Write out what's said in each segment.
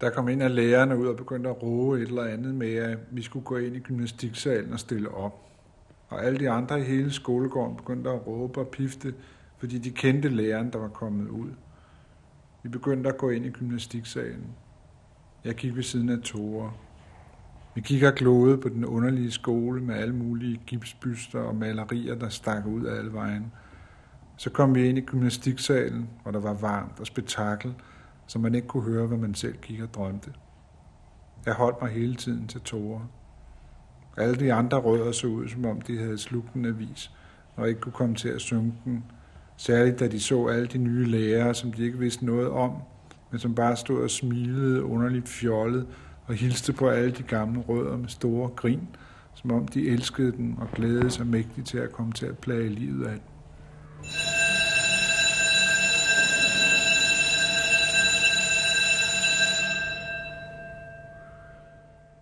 Der kom en af lærerne ud og begyndte at råbe et eller andet med, at vi skulle gå ind i gymnastiksalen og stille op. Og alle de andre i hele skolegården begyndte at råbe og pifte, fordi de kendte læreren, der var kommet ud. Vi begyndte at gå ind i gymnastiksalen. Jeg gik ved siden af Tore. Vi gik og gloede på den underlige skole med alle mulige gipsbyster og malerier, der stak ud af alle vejen. Så kom vi ind i gymnastiksalen, hvor der var varmt og spektakel, så man ikke kunne høre, hvad man selv gik og drømte. Jeg holdt mig hele tiden til tårer. Alle de andre rødder så ud, som om de havde slugt en avis, og ikke kunne komme til at synge den. Særligt da de så alle de nye lærere, som de ikke vidste noget om, men som bare stod og smilede underligt fjollet og hilste på alle de gamle rødder med store grin, som om de elskede den og glædede sig mægtigt til at komme til at plage livet af den.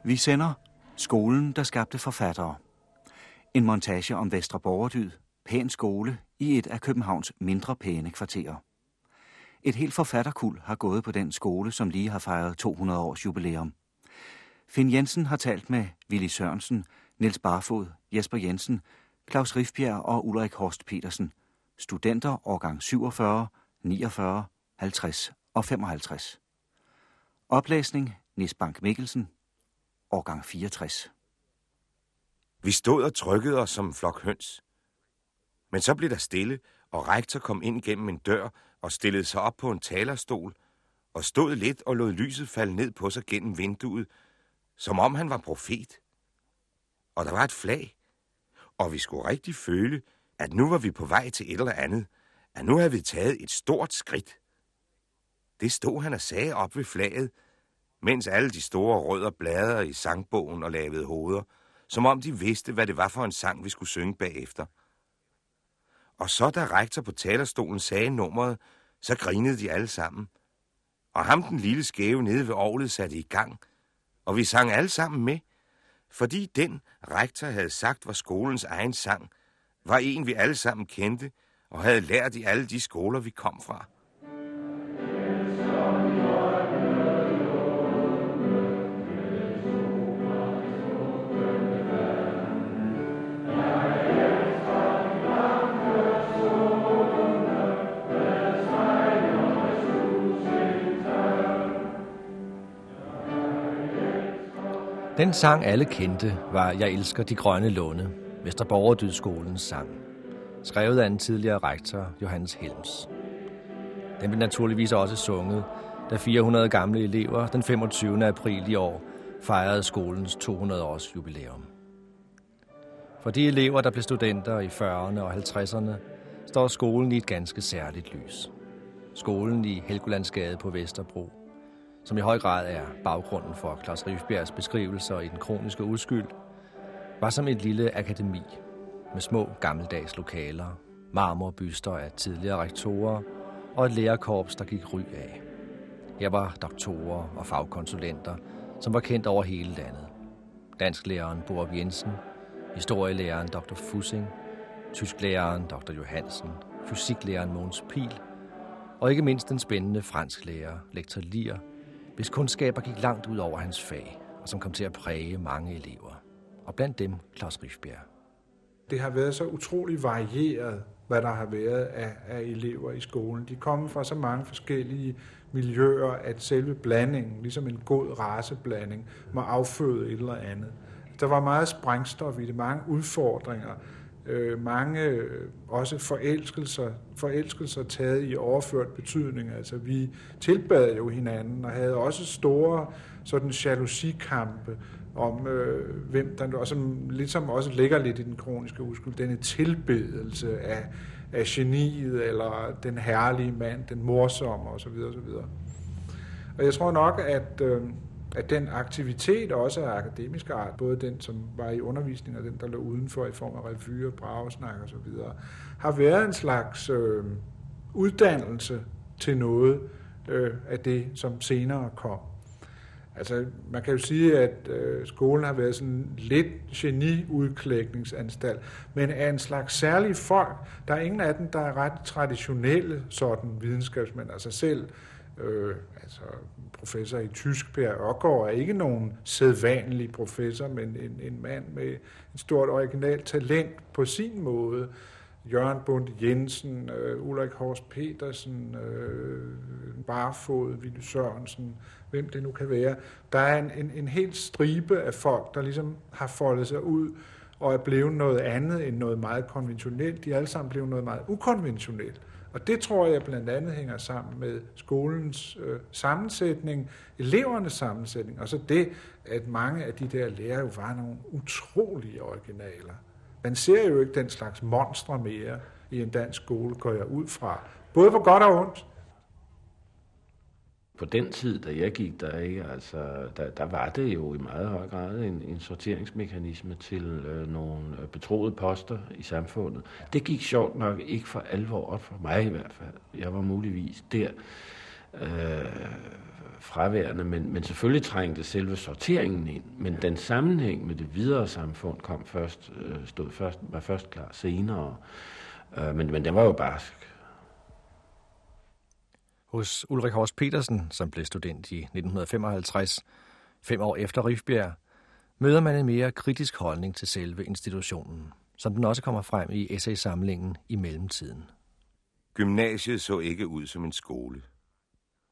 Vi sender Skolen, der skabte forfattere. En montage om Vestre Borgerdyd, pæn skole i et af Københavns mindre pæne kvarterer. Et helt forfatterkul har gået på den skole, som lige har fejret 200 års jubilæum. Finn Jensen har talt med Willy Sørensen, Niels Barfod, Jesper Jensen, Claus Rifbjerg og Ulrik Horst Petersen. Studenter årgang 47, 49, 50 og 55. Oplæsning Nis Bank Mikkelsen, årgang 64. Vi stod og trykkede os som en flok høns. Men så blev der stille, og rektor kom ind gennem en dør og stillede sig op på en talerstol og stod lidt og lod lyset falde ned på sig gennem vinduet, som om han var profet. Og der var et flag, og vi skulle rigtig føle, at nu var vi på vej til et eller andet, at nu havde vi taget et stort skridt. Det stod han og sagde op ved flaget, mens alle de store rødder bladrede i sangbogen og lavede hoveder, som om de vidste, hvad det var for en sang, vi skulle synge bagefter. Og så da rektor på talerstolen sagde nummeret, så grinede de alle sammen. Og ham den lille skæve nede ved året satte i gang, og vi sang alle sammen med, fordi den rektor havde sagt var skolens egen sang, var en vi alle sammen kendte og havde lært i alle de skoler, vi kom fra. Den sang alle kendte var Jeg elsker de grønne lunde, Vesterborgerdydsskolens sang. Skrevet af en tidligere rektor, Johannes Helms. Den blev naturligvis også sunget, da 400 gamle elever den 25. april i år fejrede skolens 200 års jubilæum. For de elever, der blev studenter i 40'erne og 50'erne, står skolen i et ganske særligt lys. Skolen i Helgolandsgade på Vesterbro – som i høj grad er baggrunden for Claus Rifbjergs beskrivelser i Den kroniske udskyld, var som et lille akademi med små gammeldags lokaler, marmorbyster af tidligere rektorer og et lærerkorps, der gik ry af. Her var doktorer og fagkonsulenter, som var kendt over hele landet. Dansklæreren Borup Jensen, historielæreren Dr. Fussing, tysklæreren Dr. Johansen, fysiklæreren Måns Pil, og ikke mindst den spændende fransklærer, lektor Lier, hvis kundskaber gik langt ud over hans fag, og som kom til at præge mange elever. Og blandt dem Claus Rifbjerg. Det har været så utrolig varieret, hvad der har været af, af elever i skolen. De kommer fra så mange forskellige miljøer, at selve blandingen, ligesom en god raceblanding, må afføde et eller andet. Der var meget sprængstof i det, mange udfordringer, øh, mange øh, også forelskelser, forelskelser taget i overført betydning. Altså vi tilbad jo hinanden og havde også store sådan jalousikampe om øh, hvem der og som ligesom også ligger lidt i den kroniske uskyld, denne tilbedelse af, af geniet eller den herlige mand, den morsomme osv. osv. Og jeg tror nok, at øh, at den aktivitet også er akademisk art, både den, som var i undervisning, og den, der lå udenfor i form af revyer, bragesnak og så videre, har været en slags øh, uddannelse til noget øh, af det, som senere kom. Altså, man kan jo sige, at øh, skolen har været sådan lidt geniudklækningsanstalt, men er en slags særlig folk. Der er ingen af dem, der er ret traditionelle sådan videnskabsmænd. Altså selv Øh, altså, professor i tysk, Per Ørgaard, er ikke nogen sædvanlig professor, men en, en mand med et stort originalt talent på sin måde. Jørgen Bund Jensen, øh, Ulrik Horst Petersen, øh, Barfod, Ville Sørensen, hvem det nu kan være. Der er en, en, en hel stribe af folk, der ligesom har foldet sig ud og er blevet noget andet end noget meget konventionelt. De er alle sammen blevet noget meget ukonventionelt. Og det tror jeg blandt andet hænger sammen med skolens øh, sammensætning, elevernes sammensætning, og så det, at mange af de der lærere jo var nogle utrolige originaler. Man ser jo ikke den slags monstre mere i en dansk skole, går jeg ud fra. Både på godt og ondt. På den tid, da jeg gik der, ikke, altså, der, der var det jo i meget høj grad en, en sorteringsmekanisme til øh, nogle øh, betroede poster i samfundet. Det gik sjovt nok ikke for alvor op for mig i hvert fald. Jeg var muligvis der øh, fraværende, men, men selvfølgelig trængte selve sorteringen ind. Men den sammenhæng med det videre samfund kom først, øh, stod først, var først klar senere. Øh, men, men den var jo barsk. Hos Ulrik Horst Petersen, som blev student i 1955, fem år efter Rifbjerg, møder man en mere kritisk holdning til selve institutionen, som den også kommer frem i essaysamlingen i mellemtiden. Gymnasiet så ikke ud som en skole.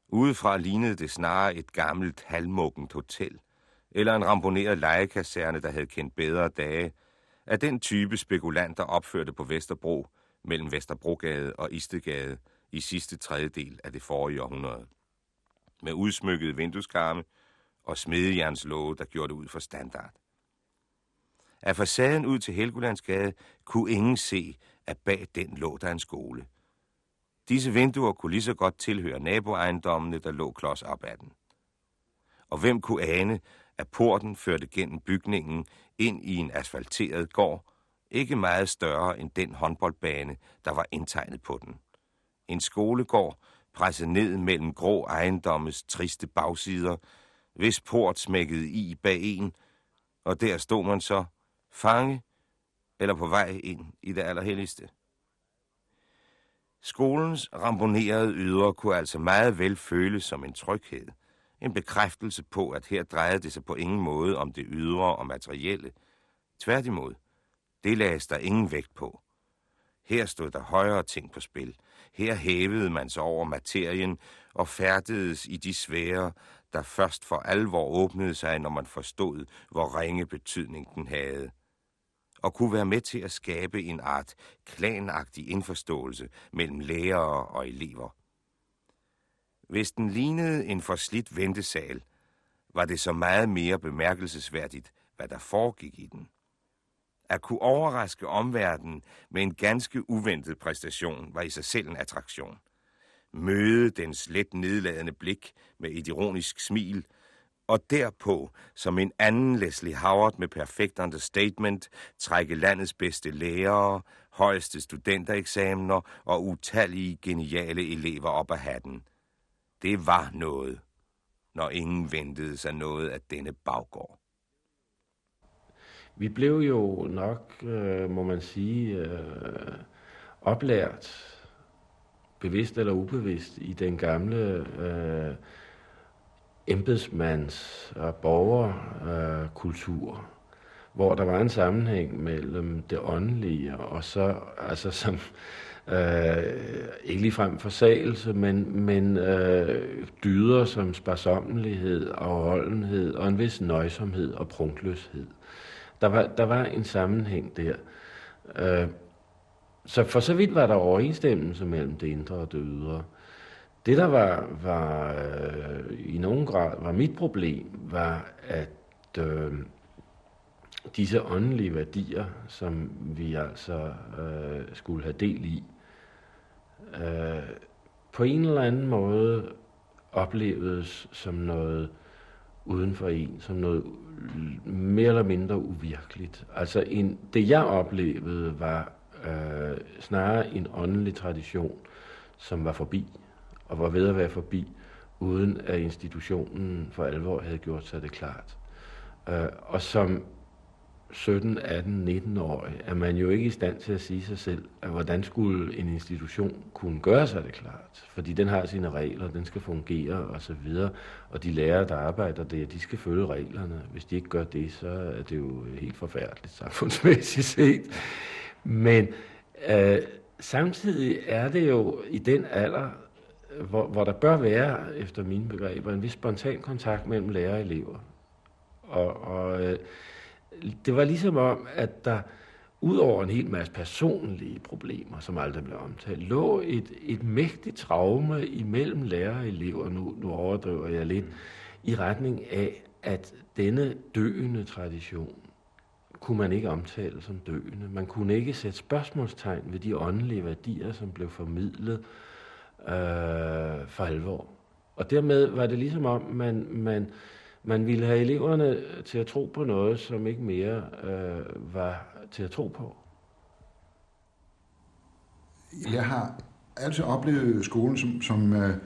Udefra lignede det snarere et gammelt, halvmuggent hotel, eller en ramponeret legekaserne, der havde kendt bedre dage, af den type spekulanter opførte på Vesterbro, mellem Vesterbrogade og Istegade i sidste tredjedel af det forrige århundrede. Med udsmykkede vindueskarme og smedejernslåge, der gjorde det ud for standard. Af facaden ud til Helgolandsgade kunne ingen se, at bag den lå der en skole. Disse vinduer kunne lige så godt tilhøre naboejendommene, der lå klods op ad den. Og hvem kunne ane, at porten førte gennem bygningen ind i en asfalteret gård, ikke meget større end den håndboldbane, der var indtegnet på den. En skolegård presset ned mellem grå ejendommes triste bagsider, hvis port smækkede i bag en, og der stod man så, fange eller på vej ind i det allerhelligste. Skolens ramponerede ydre kunne altså meget vel føles som en tryghed. En bekræftelse på, at her drejede det sig på ingen måde om det ydre og materielle. Tværtimod, det lagdes der ingen vægt på. Her stod der højere ting på spil. Her hævede man sig over materien og færdedes i de svære, der først for alvor åbnede sig, når man forstod, hvor ringe betydning den havde og kunne være med til at skabe en art klanagtig indforståelse mellem lærere og elever. Hvis den lignede en forslidt ventesal, var det så meget mere bemærkelsesværdigt, hvad der foregik i den. At kunne overraske omverdenen med en ganske uventet præstation var i sig selv en attraktion. Møde dens let nedladende blik med et ironisk smil – og derpå, som en anden Leslie Howard med perfekt understatement, trække landets bedste lærere, højeste studentereksamener og utallige geniale elever op af hatten. Det var noget, når ingen ventede sig noget af denne baggård. Vi blev jo nok, øh, må man sige, øh, oplært, bevidst eller ubevidst, i den gamle øh, embedsmands- og borgerkultur, øh, hvor der var en sammenhæng mellem det åndelige og så, altså som, øh, ikke ligefrem forsagelse, men, men øh, dyder som sparsommelighed, og holdenhed og en vis nøjsomhed og prunkløshed. Der var, der var en sammenhæng der. Øh, så for så vidt var der overensstemmelse mellem det indre og det ydre. Det, der var, var øh, i nogen grad var mit problem, var, at øh, disse åndelige værdier, som vi altså øh, skulle have del i, øh, på en eller anden måde oplevedes som noget uden for en, som noget mere eller mindre uvirkeligt. Altså en, det jeg oplevede var øh, snarere en åndelig tradition, som var forbi og var ved at være forbi, uden at institutionen for alvor havde gjort sig det klart. Øh, og som 17, 18, 19 år, er man jo ikke i stand til at sige sig selv, at hvordan skulle en institution kunne gøre sig det klart. Fordi den har sine regler, den skal fungere og så videre. Og de lærere, der arbejder der, de skal følge reglerne. Hvis de ikke gør det, så er det jo helt forfærdeligt samfundsmæssigt set. Men øh, samtidig er det jo i den alder, hvor, hvor der bør være, efter mine begreber, en vis spontan kontakt mellem lærer og elever. Og, og øh, det var ligesom om, at der ud over en hel masse personlige problemer, som aldrig blev omtalt, lå et, et mægtigt traume imellem lærer og elever, nu, nu overdriver jeg lidt, i retning af, at denne døende tradition kunne man ikke omtale som døende. Man kunne ikke sætte spørgsmålstegn ved de åndelige værdier, som blev formidlet øh, for alvor. Og dermed var det ligesom om, man, man, man ville have eleverne til at tro på noget, som ikke mere øh, var til at tro på. Jeg har altid oplevet skolen som, som, øh,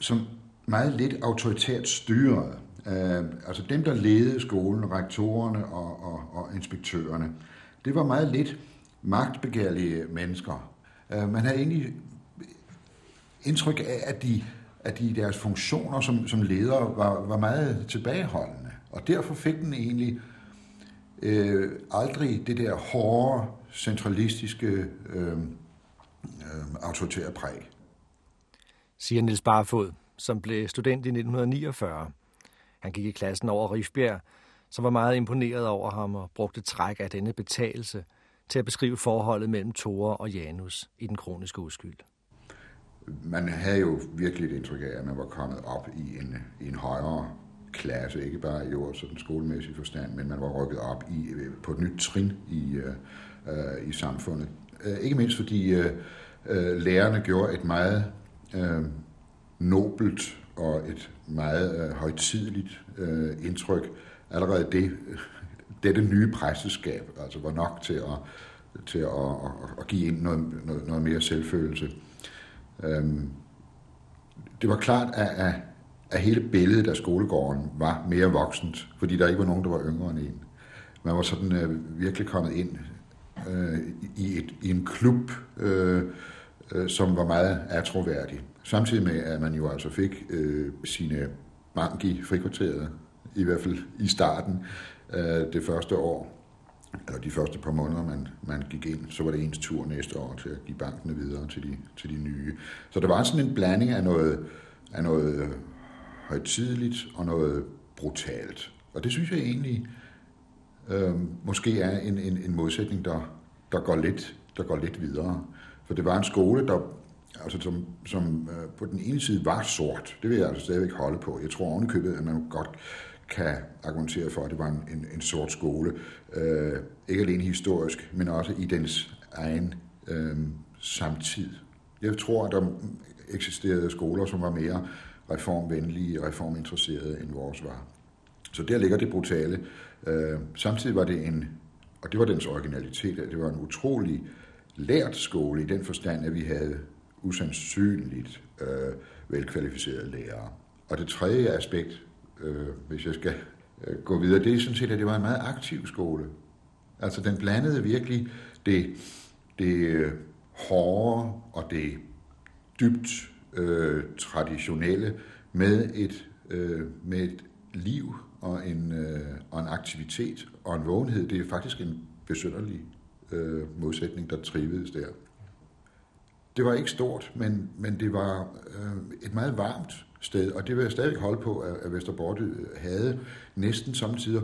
som meget lidt autoritært styret. Øh, altså dem, der ledede skolen, rektorerne og, og, og inspektørerne, det var meget lidt magtbegærlige mennesker. Øh, man havde egentlig indtryk af, at de, at de deres funktioner som, som ledere var, var meget tilbageholdende. Og derfor fik den egentlig øh, aldrig det der hårde, centralistiske, øh, øh, autoritære præg. Siger Niels Barfod, som blev student i 1949. Han gik i klassen over Rifbjerg, som var meget imponeret over ham og brugte træk af denne betalelse til at beskrive forholdet mellem Tore og Janus i den kroniske uskyld. Man havde jo virkelig et indtryk af, at man var kommet op i en, i en højere klasse, ikke bare i ordets sådan skolemæssig forstand, men man var rykket op i, på et nyt trin i, øh, øh i samfundet. Øh, ikke mindst fordi øh, øh, lærerne gjorde et meget øh, nobelt og et meget øh, højtidligt øh, indtryk. Allerede det, dette nye præsteskab altså var nok til at, til at, at, at give ind noget, noget, noget mere selvfølelse. Øhm, det var klart, at, at, at hele billedet af skolegården var mere voksent, fordi der ikke var nogen, der var yngre end en. Man var sådan øh, virkelig kommet ind øh, i, et, i en klub, øh, øh, som var meget atroværdig. Samtidig med, at man jo altså fik øh, sine banki frikvarteret, i hvert fald i starten øh, det første år, eller de første par måneder, man, man gik ind, så var det ens tur næste år til at give bankene videre til de, til de nye. Så der var sådan en blanding af noget, af noget højtidligt og noget brutalt. Og det synes jeg egentlig øh, måske er en, en, en modsætning, der, der, går lidt, der går lidt videre. For det var en skole, der altså som, som øh, på den ene side var sort. Det vil jeg altså stadigvæk holde på. Jeg tror ovenikøbet, at man godt kan argumentere for, at det var en, en, en sort skole. Øh, ikke alene historisk, men også i dens egen øh, samtid. Jeg tror, at der eksisterede skoler, som var mere reformvenlige og reforminteresserede, end vores var. Så der ligger det brutale. Øh, samtidig var det en, og det var dens originalitet, at det var en utrolig lært skole i den forstand, at vi havde usandsynligt øh, velkvalificerede lærere. Og det tredje aspekt, øh, hvis jeg skal øh, gå videre, det er sådan set, at det var en meget aktiv skole. Altså den blandede virkelig det, det øh, hårde og det dybt øh, traditionelle med et, øh, med et liv og en, øh, og en aktivitet og en vågenhed. Det er faktisk en besynderlig øh, modsætning, der trivedes der. Det var ikke stort, men, men det var øh, et meget varmt sted, og det vil jeg stadig holde på, at, at øh, havde næsten samtidig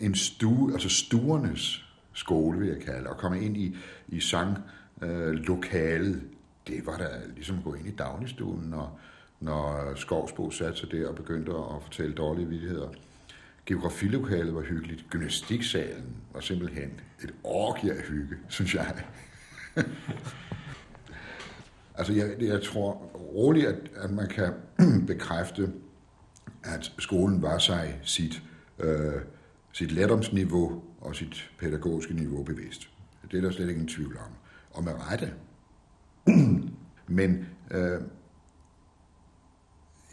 en stue, altså stuernes skole, vil jeg kalde, og komme ind i, i sanglokalet. Øh, det var da ligesom at gå ind i dagligstuen, når, når Skovsbo satte sig der og begyndte at fortælle dårlige vidigheder. Geografilokalet var hyggeligt. Gymnastiksalen var simpelthen et orgie af hygge, synes jeg. Altså, jeg, jeg tror roligt, at, at man kan bekræfte, at skolen var sig sit, øh, sit letdomsniveau og sit pædagogiske niveau bevidst. Det er der slet ingen tvivl om. Og med rette. Men øh,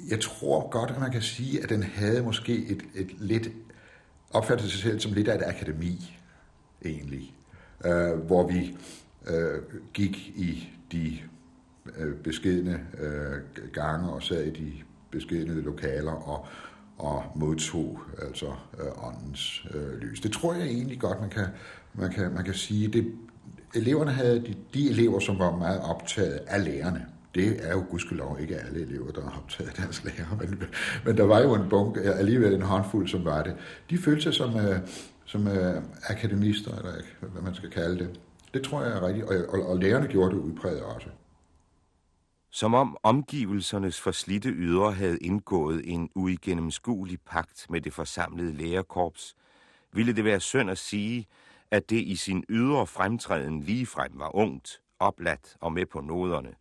jeg tror godt, at man kan sige, at den havde måske et, et lidt opfattede sig selv som lidt af et akademi, egentlig, øh, hvor vi øh, gik i de Øh, beskedne øh, gange og sad i de beskedne lokaler og, og modtog altså øh, åndens øh, lys. Det tror jeg egentlig godt, man kan, man kan, man kan sige. Det, eleverne havde de, de elever, som var meget optaget af lærerne. Det er jo gudskelov ikke alle elever, der har optaget deres lærer, men, men der var jo en bunke, alligevel en håndfuld, som var det. De følte sig som, øh, som øh, akademister, eller hvad man skal kalde det. Det tror jeg er rigtigt, og, og, og lærerne gjorde det udpræget også. Som om omgivelsernes forslidte ydre havde indgået en uigennemskuelig pagt med det forsamlede lærerkorps, ville det være synd at sige, at det i sin ydre fremtræden ligefrem var ungt, opladt og med på noderne.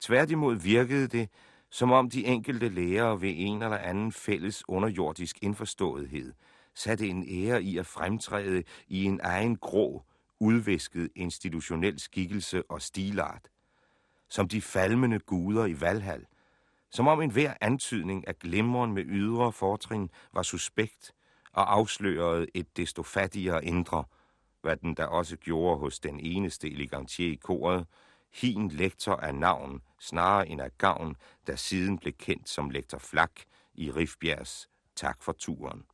Tværtimod virkede det, som om de enkelte lærere ved en eller anden fælles underjordisk indforståethed satte en ære i at fremtræde i en egen grå, udvæsket institutionel skikkelse og stilart, som de falmende guder i Valhall, som om en hver antydning af glimmeren med ydre fortrin var suspekt og afslørede et desto fattigere indre, hvad den da også gjorde hos den eneste elegantier i koret, hin lektor af navn, snarere end af gavn, der siden blev kendt som lektor Flak i Rifbjergs Tak for turen.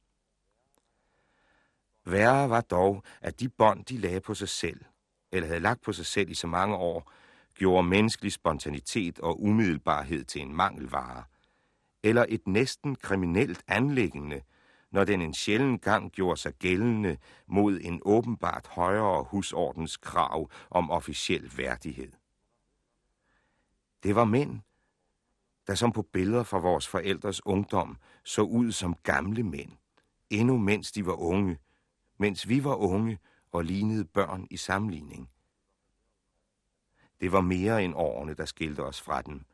Værre var dog, at de bånd, de lagde på sig selv, eller havde lagt på sig selv i så mange år, gjorde menneskelig spontanitet og umiddelbarhed til en mangelvare, eller et næsten kriminelt anlæggende, når den en sjælden gang gjorde sig gældende mod en åbenbart højere husordens krav om officiel værdighed. Det var mænd, der som på billeder fra vores forældres ungdom så ud som gamle mænd, endnu mens de var unge, mens vi var unge og lignede børn i sammenligning. Det var mere end årene, der skilte os fra dem,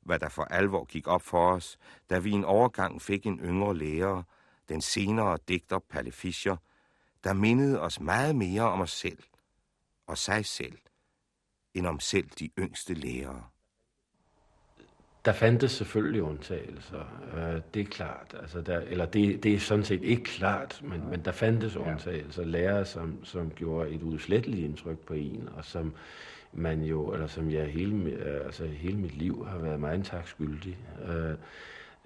hvad der for alvor gik op for os, da vi en overgang fik en yngre lærer, den senere digter Palle Fischer, der mindede os meget mere om os selv og sig selv, end om selv de yngste lærere. Der fandtes selvfølgelig undtagelser, øh, det er klart. Altså der, eller det, det er sådan set ikke klart, men, men der fandtes undtagelser. Lærere, som, som gjorde et udsletteligt indtryk på en, og som man jo, eller som jeg hele, øh, altså hele mit liv har været meget tak skyldig. Øh,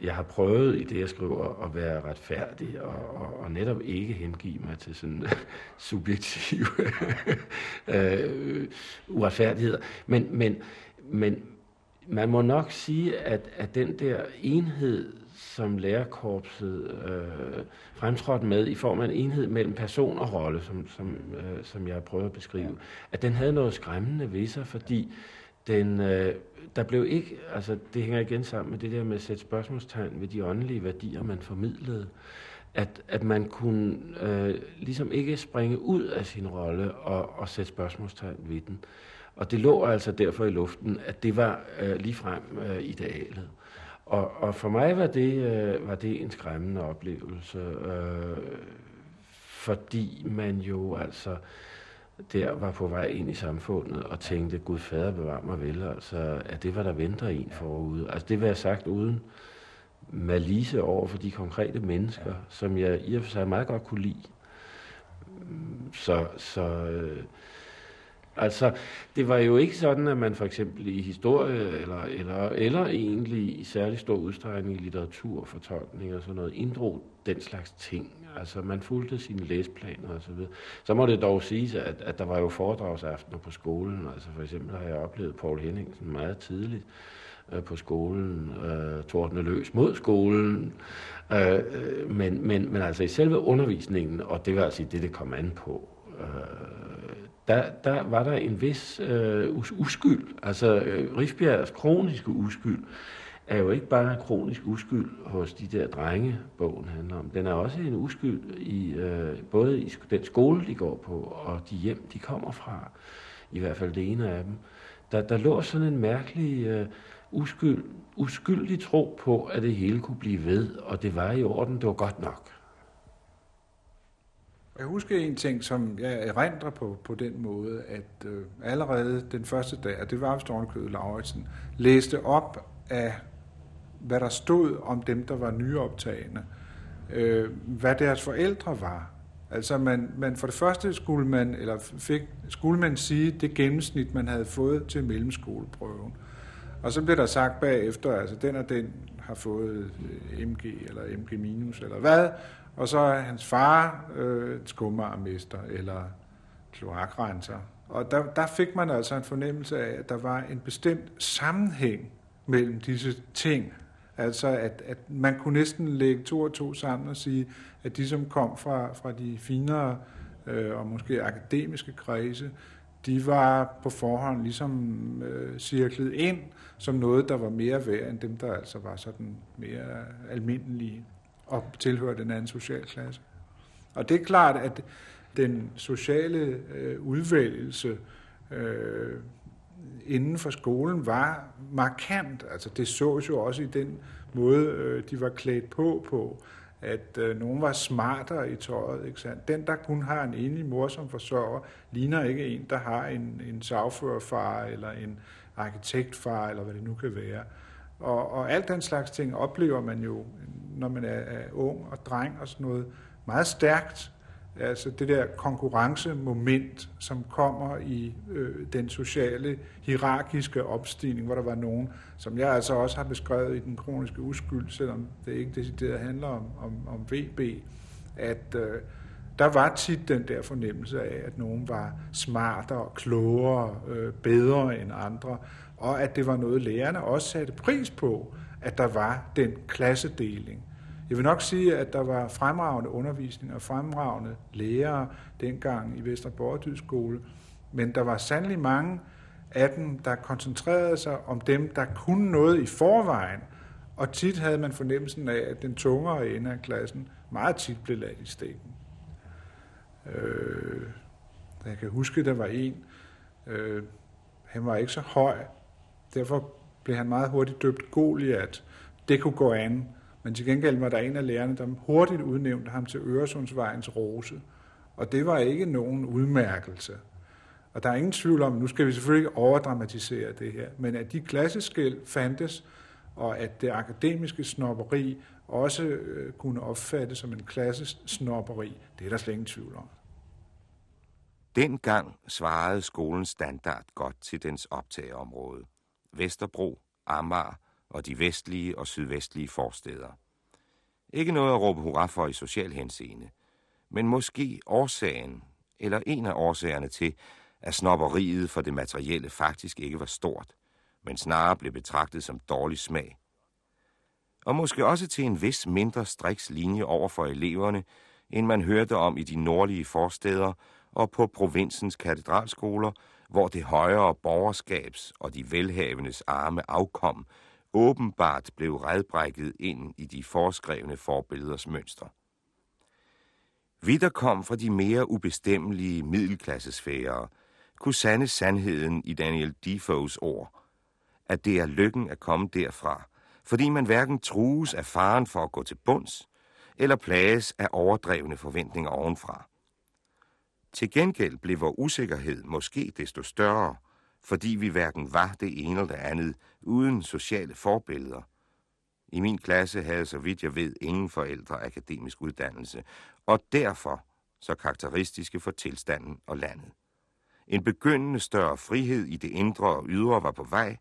jeg har prøvet i det, jeg skriver, at være retfærdig og, og, og netop ikke hengive mig til sådan subjektive øh, uretfærdigheder. Men, men, men man må nok sige, at, at den der enhed, som lærerkorpset øh, fremtrådte med, i form af en enhed mellem person og rolle, som, som, øh, som jeg prøver at beskrive, at den havde noget skræmmende ved sig, fordi den, øh, der blev ikke, altså det hænger igen sammen med det der med at sætte spørgsmålstegn ved de åndelige værdier, man formidlede, at, at man kunne øh, ligesom ikke springe ud af sin rolle og, og sætte spørgsmålstegn ved den. Og det lå altså derfor i luften, at det var øh, ligefrem øh, idealet. Og, og for mig var det, øh, var det en skræmmende oplevelse, øh, fordi man jo altså der var på vej ind i samfundet og tænkte, Gud fader bevar mig vel, altså, at det var der venter en forude. Altså det var jeg sagt uden malice over for de konkrete mennesker, som jeg i og for sig meget godt kunne lide. Så, så øh, Altså, det var jo ikke sådan, at man for eksempel i historie, eller, eller, eller egentlig i særlig stor udstrækning i litteratur, fortolkning og sådan noget, inddrog den slags ting. Altså, man fulgte sine læsplaner og så videre. Så må det dog siges, at, at der var jo foredragsaftener på skolen. Altså, for eksempel har jeg oplevet Paul Henningsen meget tidligt øh, på skolen, øh, tordne løs mod skolen. Øh, øh, men, men, men altså i selve undervisningen, og det var altså det, det kom an på, øh, der, der var der en vis øh, uskyld. Altså øh, Rifbjergs kroniske uskyld er jo ikke bare kronisk uskyld hos de der drenge, bogen handler om. Den er også en uskyld i øh, både i den skole, de går på, og de hjem, de kommer fra. I hvert fald det ene af dem. Der, der lå sådan en mærkelig øh, uskyld, uskyldig tro på, at det hele kunne blive ved, og det var i orden, det var godt nok. Jeg husker en ting, som jeg erindrer på, på den måde, at øh, allerede den første dag, og det var Stornkødet Lauritsen, læste op af, hvad der stod om dem, der var nyoptagende, øh, hvad deres forældre var. Altså man, man, for det første skulle man, eller fik, skulle man sige det gennemsnit, man havde fået til mellemskoleprøven. Og så blev der sagt bagefter, altså den og den har fået øh, MG eller MG minus eller hvad, og så er hans far øh, skummarmester eller kloakrenser. Og der, der fik man altså en fornemmelse af, at der var en bestemt sammenhæng mellem disse ting. Altså at, at man kunne næsten lægge to og to sammen og sige, at de som kom fra, fra de finere øh, og måske akademiske kredse, de var på forhånd ligesom øh, cirklet ind som noget, der var mere værd end dem, der altså var sådan mere almindelige og tilhører den anden socialklasse. Og det er klart, at den sociale øh, udvælgelse øh, inden for skolen var markant. Altså det sås jo også i den måde, øh, de var klædt på på, at øh, nogen var smartere i tøjet. Ikke sandt? Den, der kun har en enlig mor som forsørger, ligner ikke en, der har en, en sagførerfar eller en arkitektfar, eller hvad det nu kan være. Og, og alt den slags ting oplever man jo, når man er, er ung og dreng og sådan noget, meget stærkt Altså det der konkurrencemoment, som kommer i øh, den sociale, hierarkiske opstigning, hvor der var nogen, som jeg altså også har beskrevet i den kroniske uskyld, selvom det ikke decideret handler om, om, om VB, at øh, der var tit den der fornemmelse af, at nogen var smartere, klogere, øh, bedre end andre, og at det var noget, lærerne også satte pris på, at der var den klassedeling. Jeg vil nok sige, at der var fremragende undervisning og fremragende lærere dengang i Vester skole, men der var sandelig mange af dem, der koncentrerede sig om dem, der kunne noget i forvejen, og tit havde man fornemmelsen af, at den tungere ende af klassen meget tit blev lagt i stikken. Øh, jeg kan huske, der var en, øh, han var ikke så høj, derfor blev han meget hurtigt døbt Goliat. Det kunne gå an, men til gengæld var der en af lærerne, der hurtigt udnævnte ham til Øresundsvejens rose. Og det var ikke nogen udmærkelse. Og der er ingen tvivl om, nu skal vi selvfølgelig ikke overdramatisere det her, men at de klasseskæld fandtes, og at det akademiske snopperi også øh, kunne opfattes som en klassesnopperi, det er der slet ingen tvivl om. Dengang svarede skolens standard godt til dens optageområde. Vesterbro, Amager og de vestlige og sydvestlige forsteder. Ikke noget at råbe hurra for i social henseende, men måske årsagen, eller en af årsagerne til, at snopperiet for det materielle faktisk ikke var stort, men snarere blev betragtet som dårlig smag. Og måske også til en vis mindre striks linje over for eleverne, end man hørte om i de nordlige forsteder og på provinsens katedralskoler, hvor det højere borgerskabs og de velhavendes arme afkom åbenbart blev redbrækket ind i de forskrevne forbilleders mønstre. Vi, der kom fra de mere ubestemmelige middelklassesfærer, kunne sande sandheden i Daniel Defoes ord, at det er lykken at komme derfra, fordi man hverken trues af faren for at gå til bunds, eller plages af overdrevne forventninger ovenfra. Til gengæld blev vores usikkerhed måske desto større, fordi vi hverken var det ene eller det andet, uden sociale forbilleder. I min klasse havde, så vidt jeg ved, ingen forældre akademisk uddannelse, og derfor så karakteristiske for tilstanden og landet. En begyndende større frihed i det indre og ydre var på vej,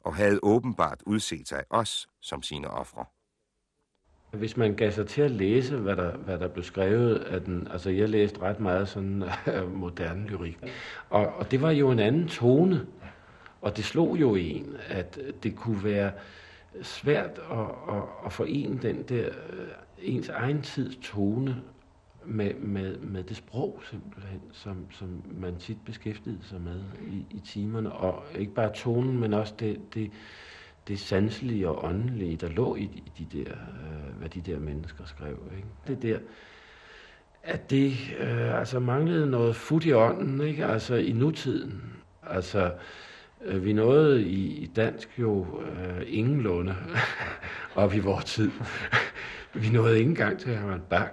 og havde åbenbart udset sig os som sine ofre. Hvis man gav sig til at læse, hvad der, hvad der blev skrevet af den, altså jeg læste ret meget sådan øh, moderne lyrik, og, og det var jo en anden tone, og det slog jo en, at det kunne være svært at, at, at forene den der øh, ens egen tids tone med, med, med det sprog simpelthen, som, som man tit beskæftigede sig med i, i timerne, og ikke bare tonen, men også det, det, det sanselige og åndelige, der lå i de, de der, øh, hvad de der mennesker skrev. Ikke? Det der, at det øh, altså manglede noget fut i ånden, ikke? altså i nutiden. Altså, øh, vi nåede i, i dansk jo øh, ingenlunde op i vores tid. vi nåede ikke engang til at have en bank.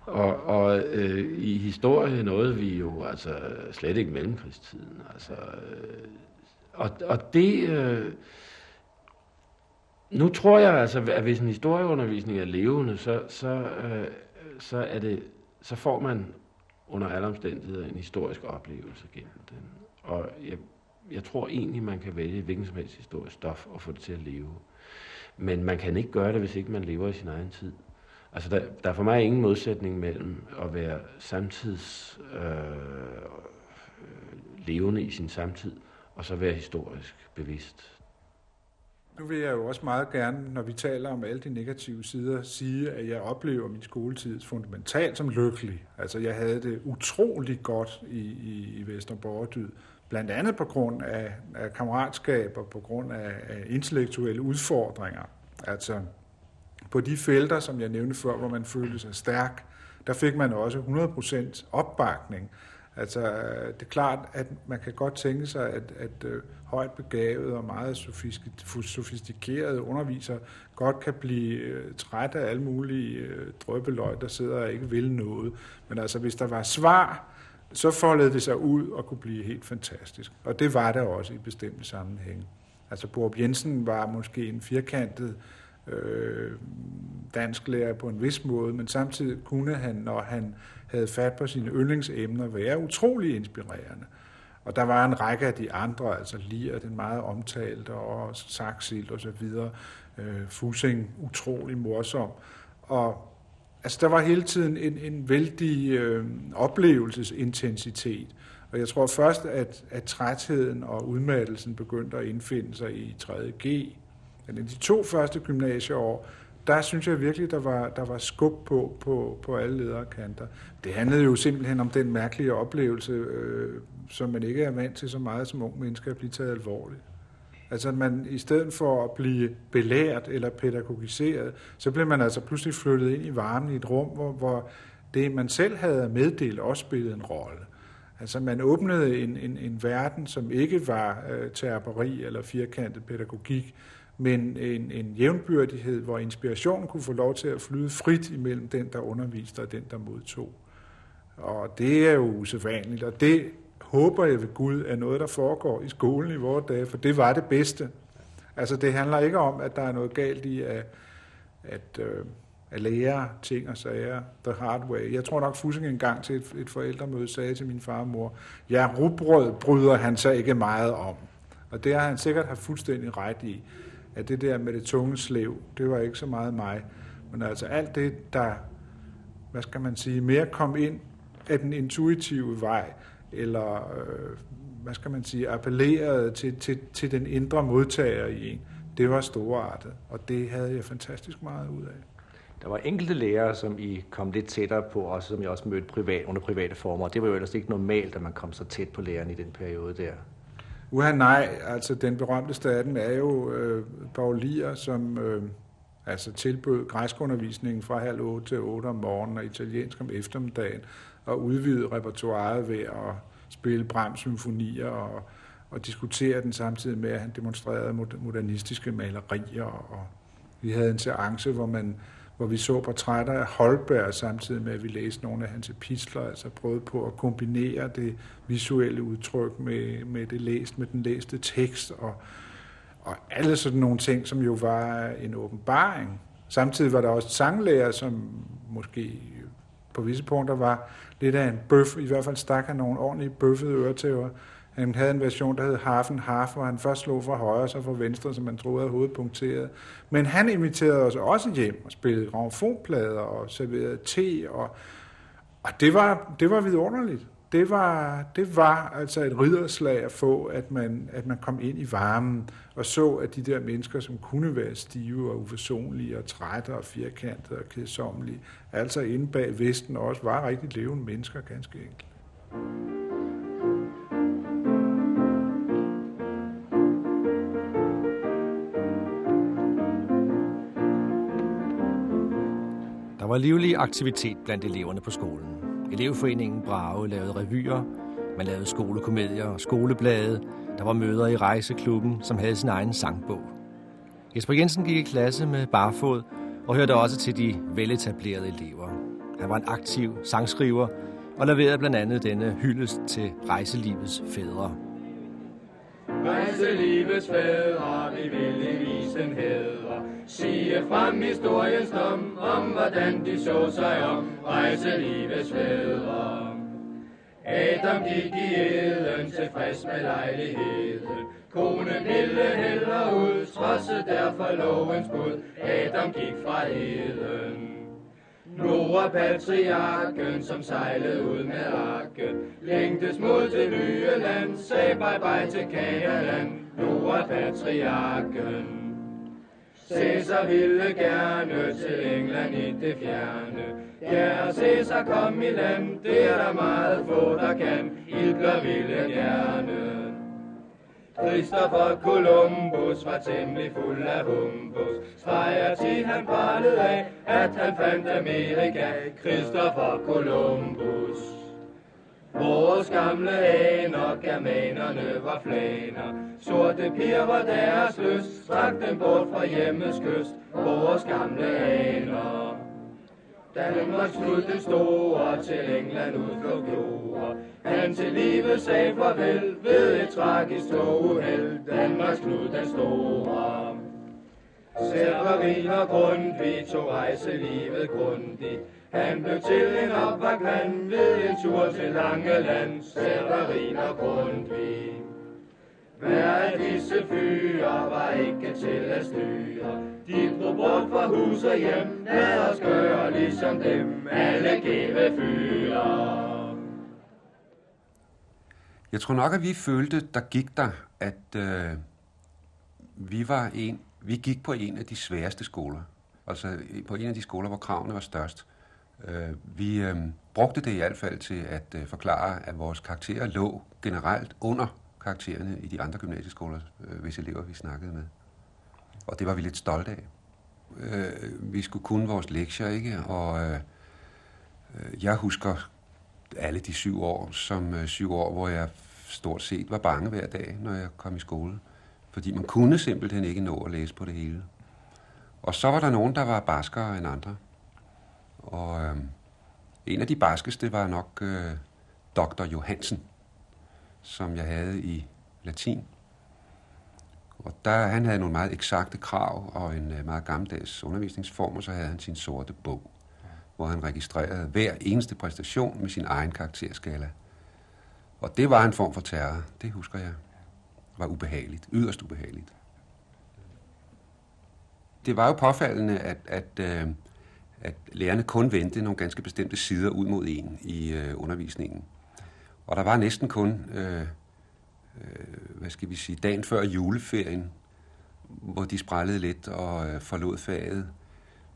Og, og øh, i historie nåede vi jo altså slet ikke mellemkrigstiden. Altså, øh, og, og det... Øh, nu tror jeg altså, at hvis en historieundervisning er levende, så, så, øh, så, er det, så får man under alle omstændigheder en historisk oplevelse gennem den. Og jeg, jeg tror egentlig, man kan vælge hvilken som helst historisk stof og få det til at leve. Men man kan ikke gøre det, hvis ikke man lever i sin egen tid. Altså, der, der er for mig ingen modsætning mellem at være samtids øh, øh levende i sin samtid, og så være historisk bevidst. Nu vil jeg jo også meget gerne, når vi taler om alle de negative sider, sige, at jeg oplever min skoletid fundamentalt som lykkelig. Altså, jeg havde det utrolig godt i, i, i Vesterborgerdyd. Blandt andet på grund af, af kammeratskab og på grund af, af intellektuelle udfordringer. Altså, på de felter, som jeg nævnte før, hvor man følte sig stærk, der fik man også 100% opbakning. Altså, øh, det er klart, at man kan godt tænke sig, at, at øh, højt begavede og meget sofistikerede undervisere godt kan blive øh, træt af alle mulige drøbeløg, der sidder og ikke vil noget. Men altså, hvis der var svar, så foldede det sig ud og kunne blive helt fantastisk. Og det var det også i bestemte sammenhænge. Altså, Borup Jensen var måske en firkantet øh, øh, dansklærer på en vis måde, men samtidig kunne han, når han havde fat på sine yndlingsemner, være utrolig inspirerende. Og der var en række af de andre, altså Lier, den meget omtalte, og Saxil og så videre. Øh, Fusing, utrolig morsom. Og altså, der var hele tiden en, en vældig øh, oplevelsesintensitet. Og jeg tror først, at, at trætheden og udmattelsen begyndte at indfinde sig i 3.G eller de to første gymnasieår, der synes jeg virkelig, der var, der var skub på, på, på alle lederkanter. Det handlede jo simpelthen om den mærkelige oplevelse, øh, som man ikke er vant til så meget som ung menneske at blive taget alvorligt. Altså at man i stedet for at blive belært eller pædagogiseret, så blev man altså pludselig flyttet ind i varmen i et rum, hvor, hvor det, man selv havde meddelt, også spillede en rolle. Altså man åbnede en, en, en verden, som ikke var øh, teraperi eller firkantet pædagogik, men en, en jævnbyrdighed, hvor inspirationen kunne få lov til at flyde frit imellem den, der underviste og den, der modtog. Og det er jo usædvanligt, og det håber jeg ved Gud er noget, der foregår i skolen i vores dage, for det var det bedste. Altså det handler ikke om, at der er noget galt i at, at, øh, at lære ting og sager the hard way. Jeg tror nok, Fussing en gang til et, et forældremøde sagde til min far og mor, ja, rugbrød bryder han sig ikke meget om. Og det har han sikkert haft fuldstændig ret i at det der med det tunge slev, det var ikke så meget mig. Men altså alt det, der, hvad skal man sige, mere kom ind af den intuitive vej, eller øh, hvad skal man sige, appellerede til, til, til den indre modtager i en, det var storartet, og det havde jeg fantastisk meget ud af. Der var enkelte lærere, som I kom lidt tættere på, også som jeg også mødte privat, under private former. Det var jo ellers ikke normalt, at man kom så tæt på læreren i den periode der. Uha, nej, altså den berømteste af dem er jo øh, Paul Lier, som øh, altså tilbød græskundervisningen fra halv 8 til 8 om morgenen og italiensk om eftermiddagen, og udvidede repertoireet ved at spille Brahms symfonier og, og diskutere den samtidig med, at han demonstrerede modernistiske malerier. Og vi havde en seance, hvor man hvor vi så portrætter af Holberg, samtidig med, at vi læste nogle af hans epistler, altså prøvede på at kombinere det visuelle udtryk med, med, det læst, med den læste tekst, og, og alle sådan nogle ting, som jo var en åbenbaring. Samtidig var der også sanglærer, som måske på visse punkter var lidt af en bøf, i hvert fald stak han nogle ordentlige bøffede øretæver, han havde en version, der hed Hafen and hvor han først slog fra højre, så fra venstre, som man troede at hovedet punkterede. Men han inviterede os også hjem og spillede gramofonplader og serverede te, og, og det, var, det var vidunderligt. Det var, det var altså et ridderslag at få, at man, at man kom ind i varmen og så, at de der mennesker, som kunne være stive og uforsonlige og trætte og firkantede og kedsommelige, altså inde bag Vesten også var rigtig levende mennesker, ganske enkelt. Var livlig aktivitet blandt eleverne på skolen. Elevforeningen Brage lavede revyer, man lavede skolekomedier og skoleblade, der var møder i rejseklubben, som havde sin egen sangbog. Jesper Jensen gik i klasse med barfod og hørte også til de veletablerede elever. Han var en aktiv sangskriver og leverede blandt andet denne hyldest til rejselivets fædre. Rejselivets fædre, vi ville vise visen hædre. Sige frem historiens dom, om hvordan de så sig om. Rejse livets fædre. Adam gik i eden, tilfreds med lejligheden. Konen ville heller ud, trodse derfor lovens bud. Adam gik fra eden. Nora patriarken, som sejlede ud med arken, længtes mod det nye land, sagde bye bye til Kagerland. Nora patriarken. Cæsar ville gerne til England i det fjerne. Ja, Cæsar kom i land, det er der meget få, der kan. Hitler ville gerne. Christopher Columbus var temmelig fuld af humbus. Streger til han brændede af, at han fandt Amerika. Christopher Columbus. Vores gamle aner, germanerne var flaner. Sorte piger var deres lyst, trak dem bort fra hjemmes kyst. Vores gamle aner. Danmark skud den store til England ud for. Han til livet sagde farvel ved et tragisk toguheld. Danmarks Knud den store. Severin og Grundtvig tog rejse livet grundigt. Han blev til en opvagt mand ved en tur til Langeland. Severin og Grundtvig. Hver af disse fyre var ikke til at styre. De drog bort fra hus og hjem, lad os gøre ligesom dem, alle gave fyre. Jeg tror nok, at vi følte, der gik der, at øh, vi var en, vi gik på en af de sværeste skoler. Altså på en af de skoler, hvor kravene var størst. Øh, vi øh, brugte det i hvert fald til at øh, forklare, at vores karakterer lå generelt under karaktererne i de andre gymnasieskoler, øh, hvis elever vi snakkede med. Og det var vi lidt stolte af. Øh, vi skulle kunne vores lektier, ikke? Og øh, øh, jeg husker alle de syv år som øh, syv år, hvor jeg stort set var bange hver dag, når jeg kom i skole. Fordi man kunne simpelthen ikke nå at læse på det hele. Og så var der nogen, der var barskere end andre. Og øh, en af de barskeste var nok øh, Dr. Johansen, som jeg havde i latin. Og der, han havde nogle meget eksakte krav og en øh, meget gammeldags undervisningsform, og så havde han sin sorte bog, hvor han registrerede hver eneste præstation med sin egen karakterskala. Og det var en form for terror, det husker jeg. Det var ubehageligt, yderst ubehageligt. Det var jo påfaldende, at, at, øh, at lærerne kun vendte nogle ganske bestemte sider ud mod en i øh, undervisningen. Og der var næsten kun, øh, øh, hvad skal vi sige, dagen før juleferien, hvor de sprællede lidt og øh, forlod faget.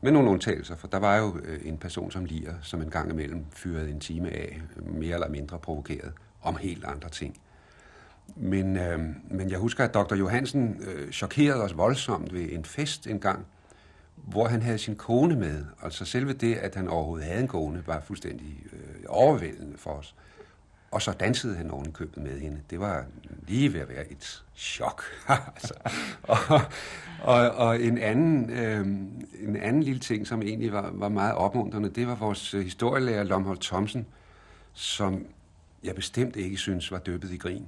Med nogle undtagelser, for der var jo øh, en person som Lier, som en gang imellem fyrede en time af, mere eller mindre provokeret, om helt andre ting. Men, øh, men jeg husker, at Dr. Johansen øh, chokerede os voldsomt ved en fest en gang, hvor han havde sin kone med. Altså selve det, at han overhovedet havde en kone, var fuldstændig øh, overvældende for os. Og så dansede han oven købet med hende. Det var lige ved at være et chok. altså. og, og, og en, anden, øh, en anden lille ting, som egentlig var, var meget opmuntrende, det var vores øh, historielærer Lomholt Thomsen, som jeg bestemt ikke synes var døbet i grin.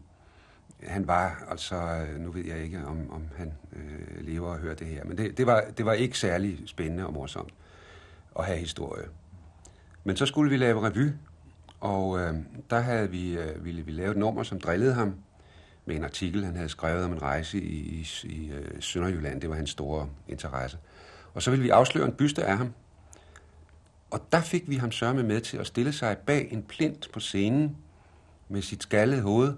Han var, altså, nu ved jeg ikke, om, om han øh, lever og hører det her, men det, det, var, det var ikke særlig spændende og morsomt at have historie. Men så skulle vi lave revy, og øh, der havde vi, øh, ville vi lave et nummer, som drillede ham med en artikel, han havde skrevet om en rejse i, i, i øh, Sønderjylland. Det var hans store interesse. Og så ville vi afsløre en byste af ham. Og der fik vi ham sørme med til at stille sig bag en plint på scenen med sit skaldede hoved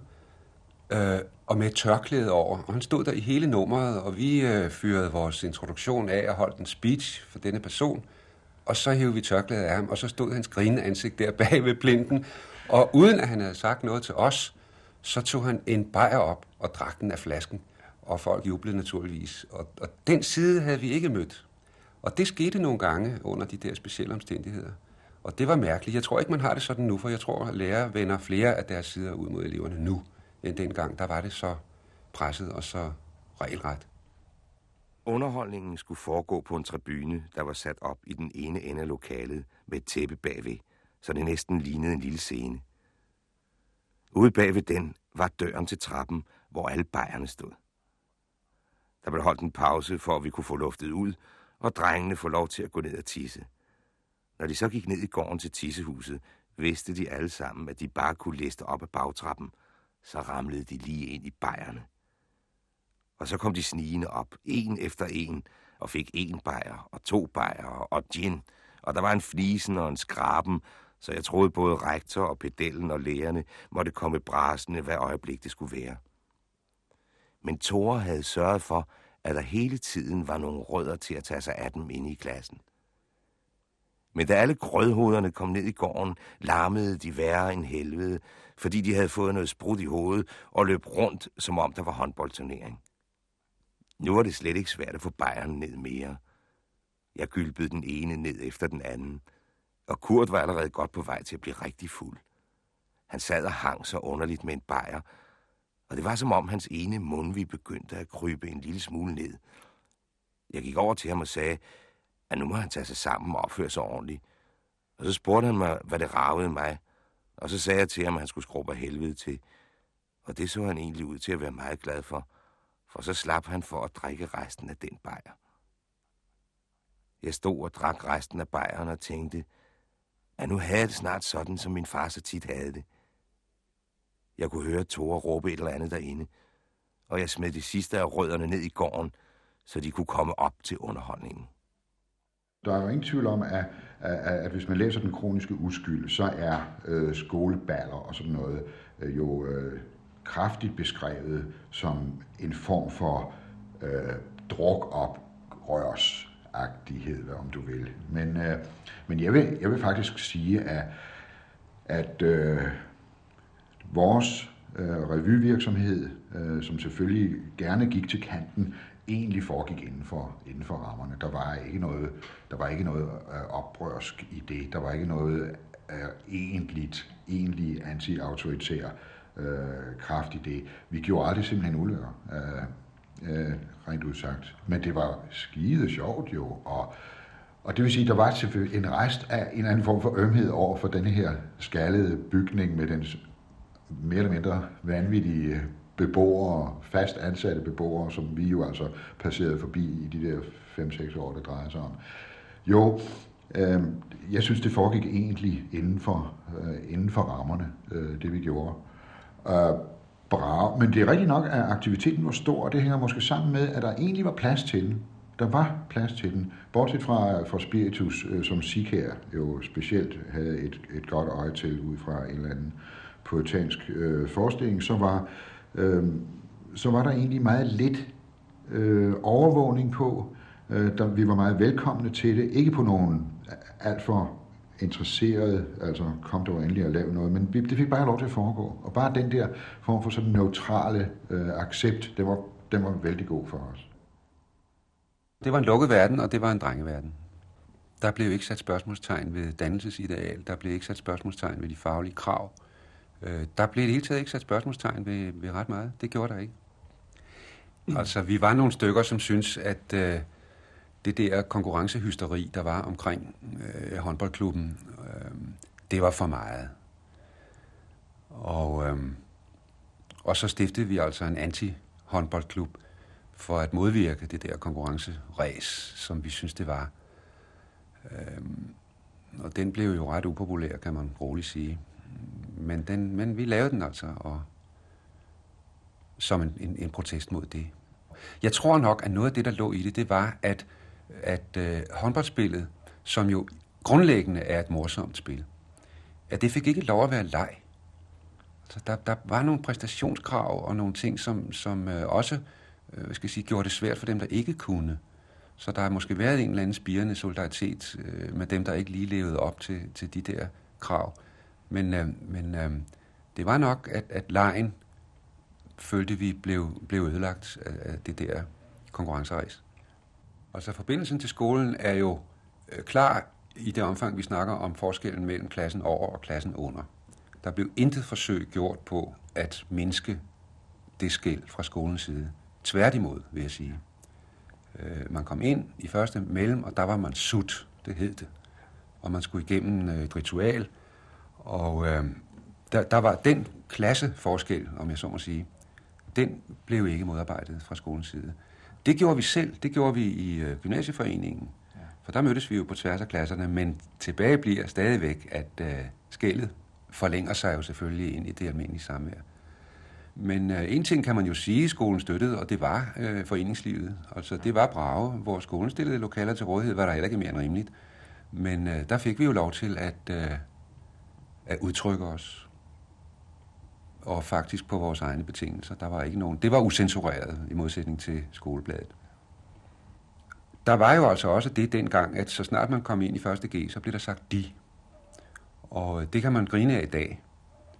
øh, og med et tørklæde over. Og han stod der i hele nummeret, og vi øh, fyrede vores introduktion af og holdt en speech for denne person. Og så hævde vi tørklædet af ham, og så stod hans grinende ansigt der bag ved blinden. Og uden at han havde sagt noget til os, så tog han en bajer op og drak den af flasken. Og folk jublede naturligvis. Og, og den side havde vi ikke mødt. Og det skete nogle gange under de der specielle omstændigheder. Og det var mærkeligt. Jeg tror ikke, man har det sådan nu, for jeg tror, at lærere vender flere af deres sider ud mod eleverne nu, end dengang. Der var det så presset og så regelret. Underholdningen skulle foregå på en tribune, der var sat op i den ene ende af lokalet med et tæppe bagved, så det næsten lignede en lille scene. Ude bagved den var døren til trappen, hvor alle bajerne stod. Der blev holdt en pause, for at vi kunne få luftet ud, og drengene få lov til at gå ned og tisse. Når de så gik ned i gården til tissehuset, vidste de alle sammen, at de bare kunne læste op ad bagtrappen, så ramlede de lige ind i bajerne. Og så kom de snigende op, en efter en, og fik en bajer og to bajer og gin, og der var en flisen og en skraben, så jeg troede både rektor og pedellen og lærerne måtte komme brasende, hvad øjeblik det skulle være. Men Tore havde sørget for, at der hele tiden var nogle rødder til at tage sig af dem inde i klassen. Men da alle grødhoderne kom ned i gården, larmede de værre end helvede, fordi de havde fået noget sprut i hovedet og løb rundt, som om der var håndboldturnering. Nu var det slet ikke svært at få bajeren ned mere. Jeg gylpede den ene ned efter den anden, og Kurt var allerede godt på vej til at blive rigtig fuld. Han sad og hang så underligt med en bajer, og det var som om hans ene mundvig begyndte at krybe en lille smule ned. Jeg gik over til ham og sagde, at nu må han tage sig sammen og opføre sig ordentligt. Og så spurgte han mig, hvad det ravede mig, og så sagde jeg til ham, at han skulle skrubbe af helvede til. Og det så han egentlig ud til at være meget glad for, for så slap han for at drikke resten af den bajer. Jeg stod og drak resten af bajeren og tænkte, at nu havde det snart sådan, som min far så tit havde det. Jeg kunne høre Tore råbe et eller andet derinde, og jeg smed de sidste af rødderne ned i gården, så de kunne komme op til underholdningen. Der er jo ingen tvivl om, at, at, at hvis man læser den kroniske uskyld, så er øh, skoleballer og sådan noget øh, jo øh, kraftigt beskrevet som en form for øh, druk op om du vil. Men, øh, men jeg, vil, jeg vil faktisk sige, at, at øh, vores øh, revyvirksomhed, øh, som selvfølgelig gerne gik til kanten, egentlig foregik inden for, inden for rammerne. Der var ikke noget, der var ikke noget øh, oprørsk i det. Der var ikke noget øh, egentligt, egentlig anti-autoritær øh, kraft i det. Vi gjorde aldrig simpelthen ulykker, øh, øh, rent udsagt. Men det var skide sjovt jo, og og det vil sige, at der var selvfølgelig en rest af en eller anden form for ømhed over for denne her skaldede bygning med dens mere eller mindre vanvittige øh, beboere, fast ansatte beboere, som vi jo altså passerede forbi i de der 5-6 år, det drejer sig om. Jo, øh, jeg synes, det foregik egentlig inden for, øh, inden for rammerne, øh, det vi gjorde. Øh, bra. Men det er rigtigt nok, at aktiviteten var stor, og det hænger måske sammen med, at der egentlig var plads til den. Der var plads til den. Bortset fra, fra Spiritus, øh, som Sikær jo specielt havde et, et godt øje til ud fra en eller anden poetansk øh, forestilling, så var, øh, Øhm, så var der egentlig meget lidt øh, overvågning på. Øh, der, vi var meget velkomne til det. Ikke på nogen alt for interesseret, altså kom der endelig at lave noget, men det fik bare lov til at foregå. Og bare den der form for sådan neutrale øh, accept, det var, den var vældig god for os. Det var en lukket verden, og det var en drengeverden. Der blev ikke sat spørgsmålstegn ved dannelsesideal, der blev ikke sat spørgsmålstegn ved de faglige krav. Øh, der blev det hele taget ikke sat spørgsmålstegn ved, ved ret meget. Det gjorde der ikke. Mm. Altså, vi var nogle stykker, som synes, at øh, det der konkurrencehysteri, der var omkring øh, håndboldklubben, øh, det var for meget. Og, øh, og så stiftede vi altså en anti-håndboldklub for at modvirke det der konkurrenceræs, som vi synes, det var. Øh, og den blev jo ret upopulær, kan man roligt sige. Men, den, men vi lavede den altså, og som en, en, en protest mod det. Jeg tror nok, at noget af det, der lå i det, det var, at at øh, håndboldspillet, som jo grundlæggende er et morsomt spil, at det fik ikke lov at være leg. Så der, der var nogle præstationskrav og nogle ting, som, som øh, også øh, skal sige, gjorde det svært for dem, der ikke kunne. Så der har måske været en eller anden spirende solidaritet øh, med dem, der ikke lige levede op til, til de der krav. Men, øh, men øh, det var nok, at, at lejen følte vi blev, blev ødelagt af, af det der konkurrenceræs. så forbindelsen til skolen er jo øh, klar i det omfang, vi snakker om forskellen mellem klassen over og klassen under. Der blev intet forsøg gjort på at mindske det skæld fra skolens side. Tværtimod, vil jeg sige. Øh, man kom ind i første mellem, og der var man sut, det hed det. Og man skulle igennem øh, et ritual, og øh, der, der var den klasseforskel, om jeg så må sige, den blev ikke modarbejdet fra skolens side. Det gjorde vi selv. Det gjorde vi i øh, gymnasieforeningen. For der mødtes vi jo på tværs af klasserne, men tilbage bliver stadigvæk, at øh, skældet forlænger sig jo selvfølgelig ind i det almindelige samvær. Men øh, en ting kan man jo sige, skolen støttede, og det var øh, foreningslivet. Altså det var Brage, hvor skolen stillede lokaler til rådighed, var der heller ikke mere end rimeligt. Men øh, der fik vi jo lov til at, øh, at udtrykke os. Og faktisk på vores egne betingelser. Der var ikke nogen. Det var usensureret i modsætning til skolebladet. Der var jo altså også det dengang, at så snart man kom ind i første G, så blev der sagt de. Og det kan man grine af i dag.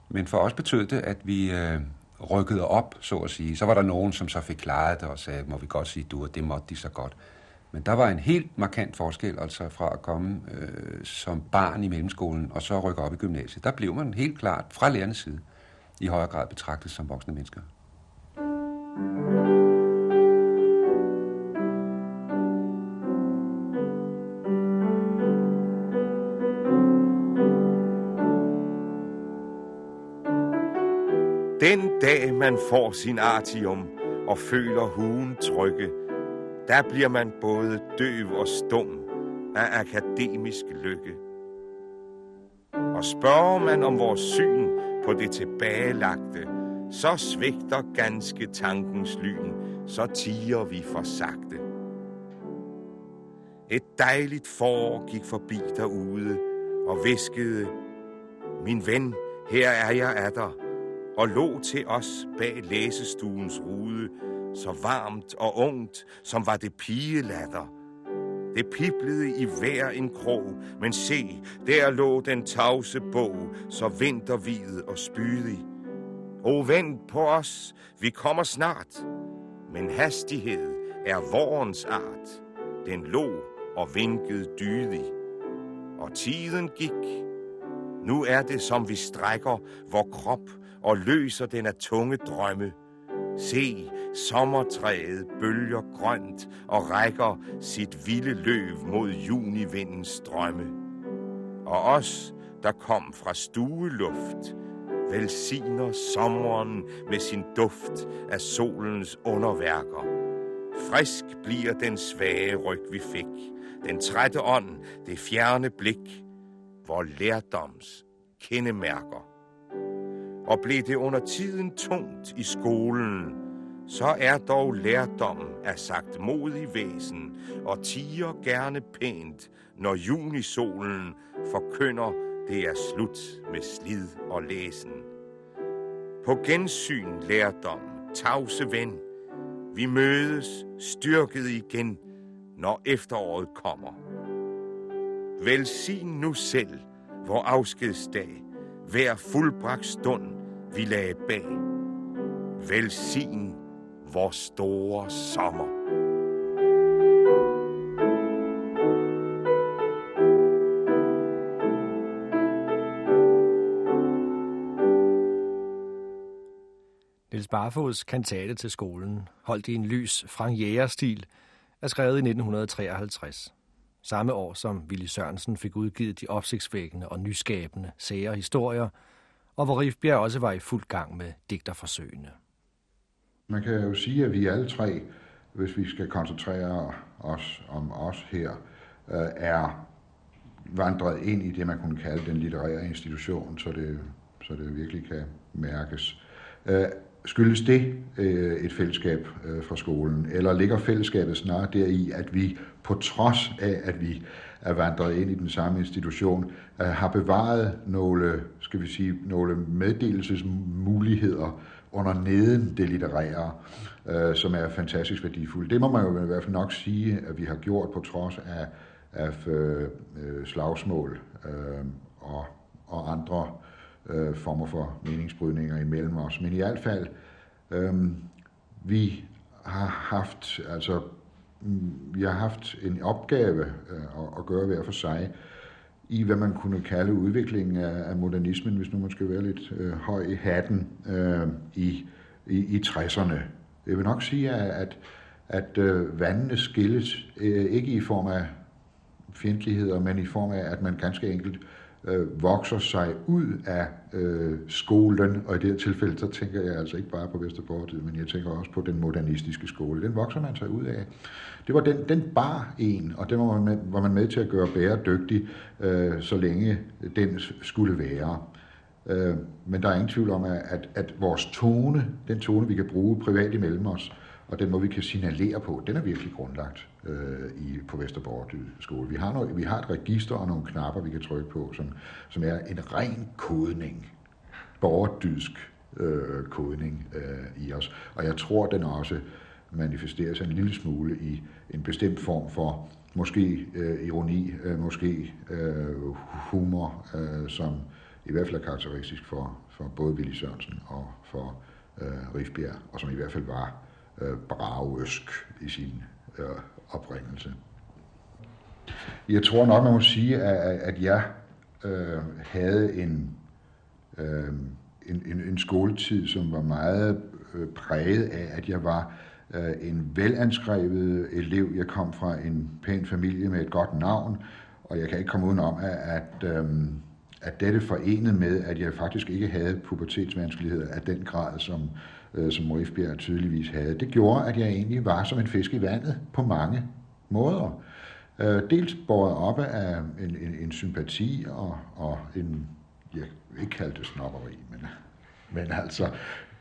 Men for os betød det, at vi øh, rykkede op, så at sige. Så var der nogen, som så fik klaret det og sagde, må vi godt sige du, og det måtte de så godt. Men der var en helt markant forskel, altså fra at komme øh, som barn i mellemskolen og så rykke op i gymnasiet. Der blev man helt klart fra lærernes side i højere grad betragtet som voksne mennesker. Den dag man får sin artium og føler huen trykke, der bliver man både døv og stum af akademisk lykke. Og spørger man om vores syn på det tilbagelagte, så svigter ganske tankens lyn, så tiger vi for sagte. Et dejligt forår gik forbi derude og viskede, min ven, her er jeg af dig, og lå til os bag læsestuens rude, så varmt og ungt, som var det pigelatter. Det piblede i hver en krog, men se, der lå den tavse bog, så vinterhvid og spydig. O vent på os, vi kommer snart. Men hastighed er vorens art. Den lå og vinkede dydig. Og tiden gik. Nu er det, som vi strækker vor krop og løser den af tunge drømme. Se, sommertræet bølger grønt og rækker sit vilde løv mod junivindens strømme. Og os, der kom fra stueluft, velsigner sommeren med sin duft af solens underværker. Frisk bliver den svage ryg, vi fik, den trætte ånd, det fjerne blik, hvor lærdoms kendemærker. Og blev det under tiden tungt i skolen, så er dog lærdommen af sagt modig væsen, og tiger gerne pænt, når junisolen forkynder, det er slut med slid og læsen. På gensyn, lærdom, tavse ven, vi mødes styrket igen, når efteråret kommer. Velsign nu selv, vor afskedsdag, hver fuldbragt stund, vi lagde bag. Velsign vor store sommer. Niels Barfods kantate til skolen, holdt i en lys Frank Jæger-stil, er skrevet i 1953. Samme år som Willy Sørensen fik udgivet de opsigtsvækkende og nyskabende sære historier, og hvor Rifbjerg også var i fuld gang med digterforsøgene. Man kan jo sige, at vi alle tre, hvis vi skal koncentrere os om os her, øh, er vandret ind i det, man kunne kalde den litterære institution, så det, så det virkelig kan mærkes. Øh, skyldes det øh, et fællesskab øh, fra skolen, eller ligger fællesskabet snarere deri, at vi på trods af, at vi er vandret ind i den samme institution, har bevaret nogle, skal vi sige, nogle meddelelsesmuligheder under neden det litterære, øh, som er fantastisk værdifuldt. Det må man jo i hvert fald nok sige, at vi har gjort på trods af, af øh, slagsmål øh, og, og andre øh, former for meningsbrydninger imellem os. Men i hvert fald, øh, vi har haft, altså, mm, vi har haft en opgave øh, at, at gøre hver for sig, i, hvad man kunne kalde udviklingen af, af modernismen, hvis nu man skal være lidt øh, høj i hatten, øh, i, i, i 60'erne. Jeg vil nok sige, at, at øh, vandene skilles øh, ikke i form af fjendtligheder, men i form af, at man ganske enkelt øh, vokser sig ud af øh, skolen, og i det her tilfælde, så tænker jeg altså ikke bare på Vesterborg, men jeg tænker også på den modernistiske skole. Den vokser man sig ud af. Det var den, den bar en, og den var man, med, var man med til at gøre bæredygtig, øh, så længe den skulle være. Øh, men der er ingen tvivl om, at, at vores tone, den tone, vi kan bruge privat imellem os, og den måde, vi kan signalere på, den er virkelig grundlagt øh, i, på Vesterborg skole. Vi har, noget, vi har et register og nogle knapper, vi kan trykke på, som, som er en ren kodning, borgerdysk øh, kodning øh, i os. Og jeg tror, den også manifesterer sig en lille smule i en bestemt form for måske øh, ironi, øh, måske øh, humor, øh, som i hvert fald er karakteristisk for, for både Willy Sørensen og for øh, Rifbjerg, og som i hvert fald var øh, bragøsk i sin øh, oprindelse. Jeg tror nok, man må sige, at, at jeg øh, havde en, øh, en, en, en skoletid, som var meget øh, præget af, at jeg var øh, en velanskrevet elev. Jeg kom fra en pæn familie med et godt navn, og jeg kan ikke komme udenom, at, at, øh, at dette forenet med, at jeg faktisk ikke havde pubertetsvanskeligheder af den grad, som, øh, som Rifbjerg tydeligvis havde, det gjorde, at jeg egentlig var som en fisk i vandet på mange måder. Øh, dels båret op af en, en, en sympati og, og en, jeg vil ikke kalde det snopperi, men, men altså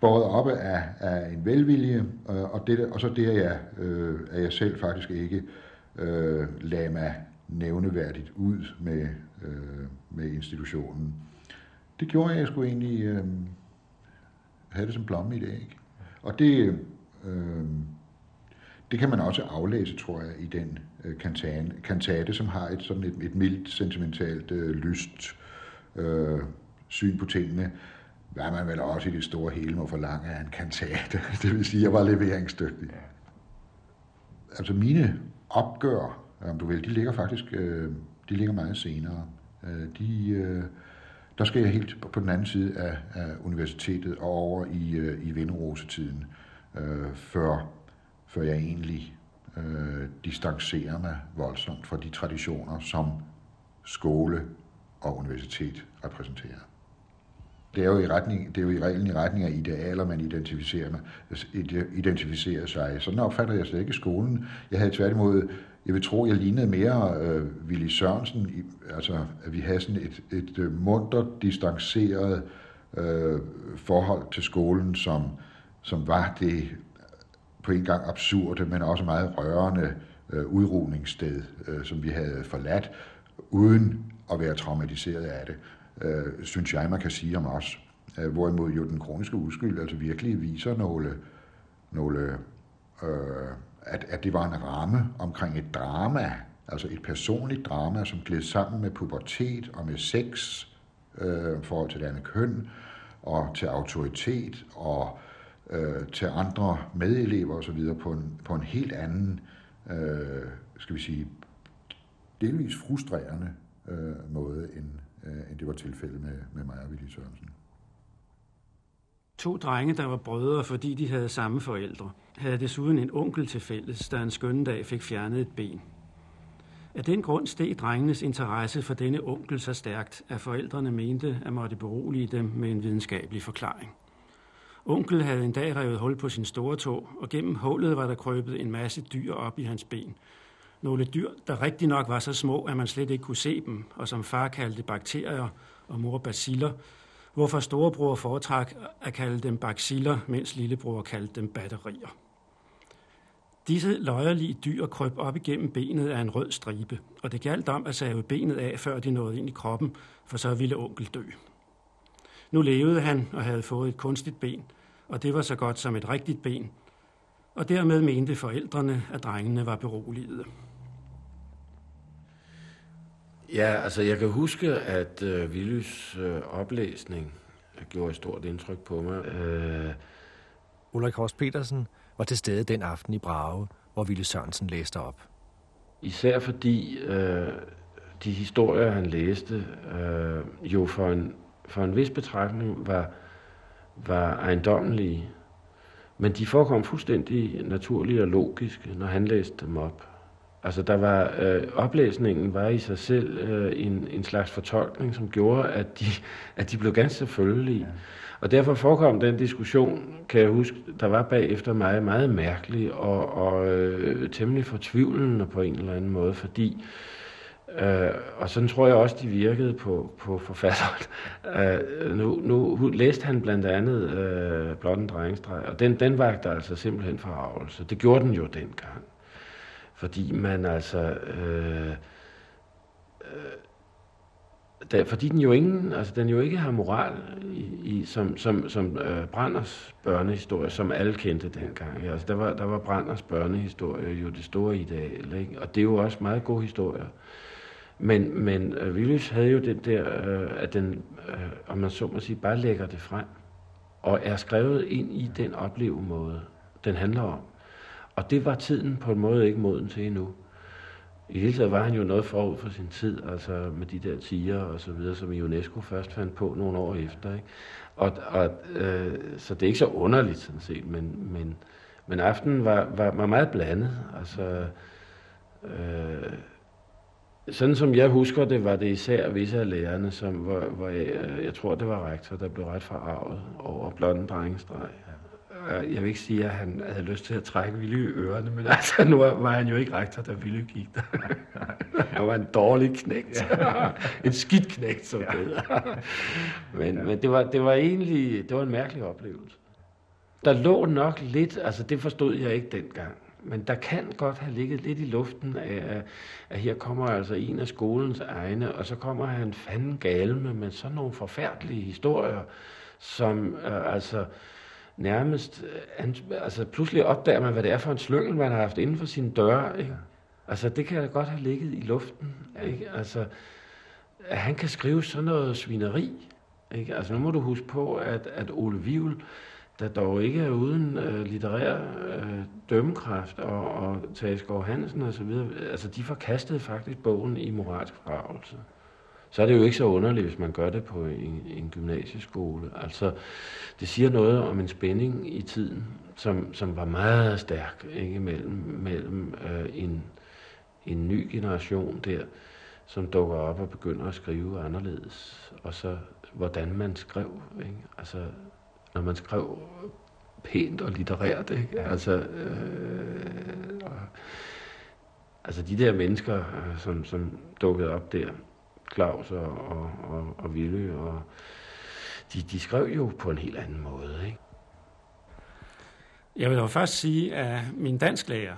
båret op af, af en velvilje, øh, og, det, og så det, at jeg, øh, at jeg selv faktisk ikke øh, lagde mig nævneværdigt ud med, øh, med institutionen. Det gjorde, jeg sgu egentlig øh, have det som blomme i det, ikke? Og det, øh, det kan man også aflæse, tror jeg, i den øh, kantate, kantate, som har et sådan et, et mildt, sentimentalt, øh, lyst øh, syn på tingene. Hvad man vel også i det store hele må forlange af en kantate. Det vil sige, at jeg var leveringsdygtig. Altså mine opgør, om du vil, de ligger faktisk øh, de ligger meget senere. Øh, de, øh, der skal jeg helt på den anden side af, af universitetet og over i, øh, i Vinderosetiden, øh, før før jeg egentlig øh, distancerer mig voldsomt fra de traditioner, som skole og universitet repræsenterer. Det er jo i, retning, det er jo i reglen i retning af idealer, man identificerer, med, identificerer sig. Sådan opfatter jeg slet ikke skolen. Jeg havde tværtimod, jeg vil tro, jeg lignede mere øh, Willy Sørensen, i, altså at vi havde sådan et, et, øh, munter, distanceret øh, forhold til skolen, som, som var det øh, på en gang absurde, men også meget rørende øh, udrugningssted, øh, som vi havde forladt, uden at være traumatiseret af det, øh, synes jeg, man kan sige om os. Øh, hvorimod jo den kroniske uskyld altså virkelig viser nogle, nogle øh, at, at det var en ramme omkring et drama, altså et personligt drama, som gled sammen med pubertet og med sex, øh, forhold til det andet køn, og til autoritet og øh, til andre medelever osv. På en, på en helt anden, øh, skal vi sige, delvis frustrerende øh, måde, end, øh, end det var tilfældet med, med mig og Willy Sørensen. To drenge, der var brødre, fordi de havde samme forældre, havde desuden en onkel til fælles, der en skønne dag fik fjernet et ben. Af den grund steg drengenes interesse for denne onkel så stærkt, at forældrene mente at måtte berolige dem med en videnskabelig forklaring. Onkel havde en dag revet hul på sin store tog, og gennem hullet var der krøbet en masse dyr op i hans ben. Nogle dyr, der rigtig nok var så små, at man slet ikke kunne se dem, og som far kaldte bakterier og mor baciller, hvorfor storebror foretrak at kalde dem baciller, mens lillebror kaldte dem batterier. Disse løjerlige dyr krøb op igennem benet af en rød stribe, og det galt om at save benet af, før de nåede ind i kroppen, for så ville onkel dø. Nu levede han og havde fået et kunstigt ben, og det var så godt som et rigtigt ben, og dermed mente forældrene, at drengene var beroliget. Ja, altså jeg kan huske, at øh, Willys øh, oplæsning gjorde et stort indtryk på mig. Øh... Ulrik Horst Petersen var til stede den aften i Brage, hvor Ville Sørensen læste op. Især fordi øh, de historier, han læste, øh, jo for en for en vis betragtning var, var ejendommelige, men de forekom fuldstændig naturlige og logiske, når han læste dem op. Altså der var, øh, oplæsningen var i sig selv øh, en, en slags fortolkning, som gjorde, at de, at de blev ganske selvfølgelige. Ja. Og derfor forekom den diskussion, kan jeg huske, der var bagefter mig meget mærkelig og, og øh, temmelig fortvivlende på en eller anden måde, fordi Øh, og sådan tror jeg også, de virkede på, på forfatteren. Øh, nu, nu læste han blandt andet øh, Blot en drengestreg, og den, den vagte altså simpelthen forarvelse. Det gjorde den jo dengang. Fordi man altså... Øh, øh, der, fordi den jo ingen, altså den jo ikke har moral i, i som, som, som øh, Branders børnehistorie, som alle kendte dengang. Altså der var, der var Branders børnehistorie jo det store ideal, ikke? og det er jo også meget gode historier. Men, men øh, Willis havde jo den der, øh, at den, øh, om man så må sige, bare lægger det frem, og er skrevet ind i den oplevemåde, den handler om. Og det var tiden på en måde ikke moden til endnu. I hele taget var han jo noget forud for sin tid, altså med de der tiger og så videre, som UNESCO først fandt på nogle år efter. Ikke? Og, og, øh, så det er ikke så underligt sådan set, men, men, men aftenen var, var, var meget blandet. Altså, øh, sådan som jeg husker det, var det især visse af lærerne, som, hvor, hvor jeg, jeg tror, det var rektor, der blev ret forarvet over blonde drengestreg. Ja. Jeg vil ikke sige, at han havde lyst til at trække Ville i ørerne, men altså, nu var han jo ikke rektor, da Ville gik der. Han var en dårlig knægt. en skidt knægt, som det Men, men det, var, det var egentlig det var en mærkelig oplevelse. Der lå nok lidt, altså det forstod jeg ikke dengang, men der kan godt have ligget lidt i luften af, at her kommer altså en af skolens egne, og så kommer han fanden galme med sådan nogle forfærdelige historier, som øh, altså nærmest, øh, altså pludselig opdager man, hvad det er for en slyngel, man har haft inden for sine døre. Ikke? Altså det kan da godt have ligget i luften. Ikke? Altså, at han kan skrive sådan noget svineri. Ikke? Altså nu må du huske på, at, at Ole Vivl, der dog ikke er uden øh, litterær øh, dømmekraft, og, og Tage Hansen og så videre, altså de forkastede faktisk bogen i moralsk forarvelse. Så er det jo ikke så underligt, hvis man gør det på en, en gymnasieskole. Altså, det siger noget om en spænding i tiden, som, som var meget stærk ikke, mellem, mellem øh, en, en ny generation der, som dukker op og begynder at skrive anderledes, og så hvordan man skrev. Ikke? Altså, når man skrev pænt og litterært. Ikke? Altså, øh, og, altså de der mennesker, øh, som, som dukkede op der, Claus og, og, og, og Ville, og de, de skrev jo på en helt anden måde. Ikke? Jeg vil dog først sige, at min dansklærer,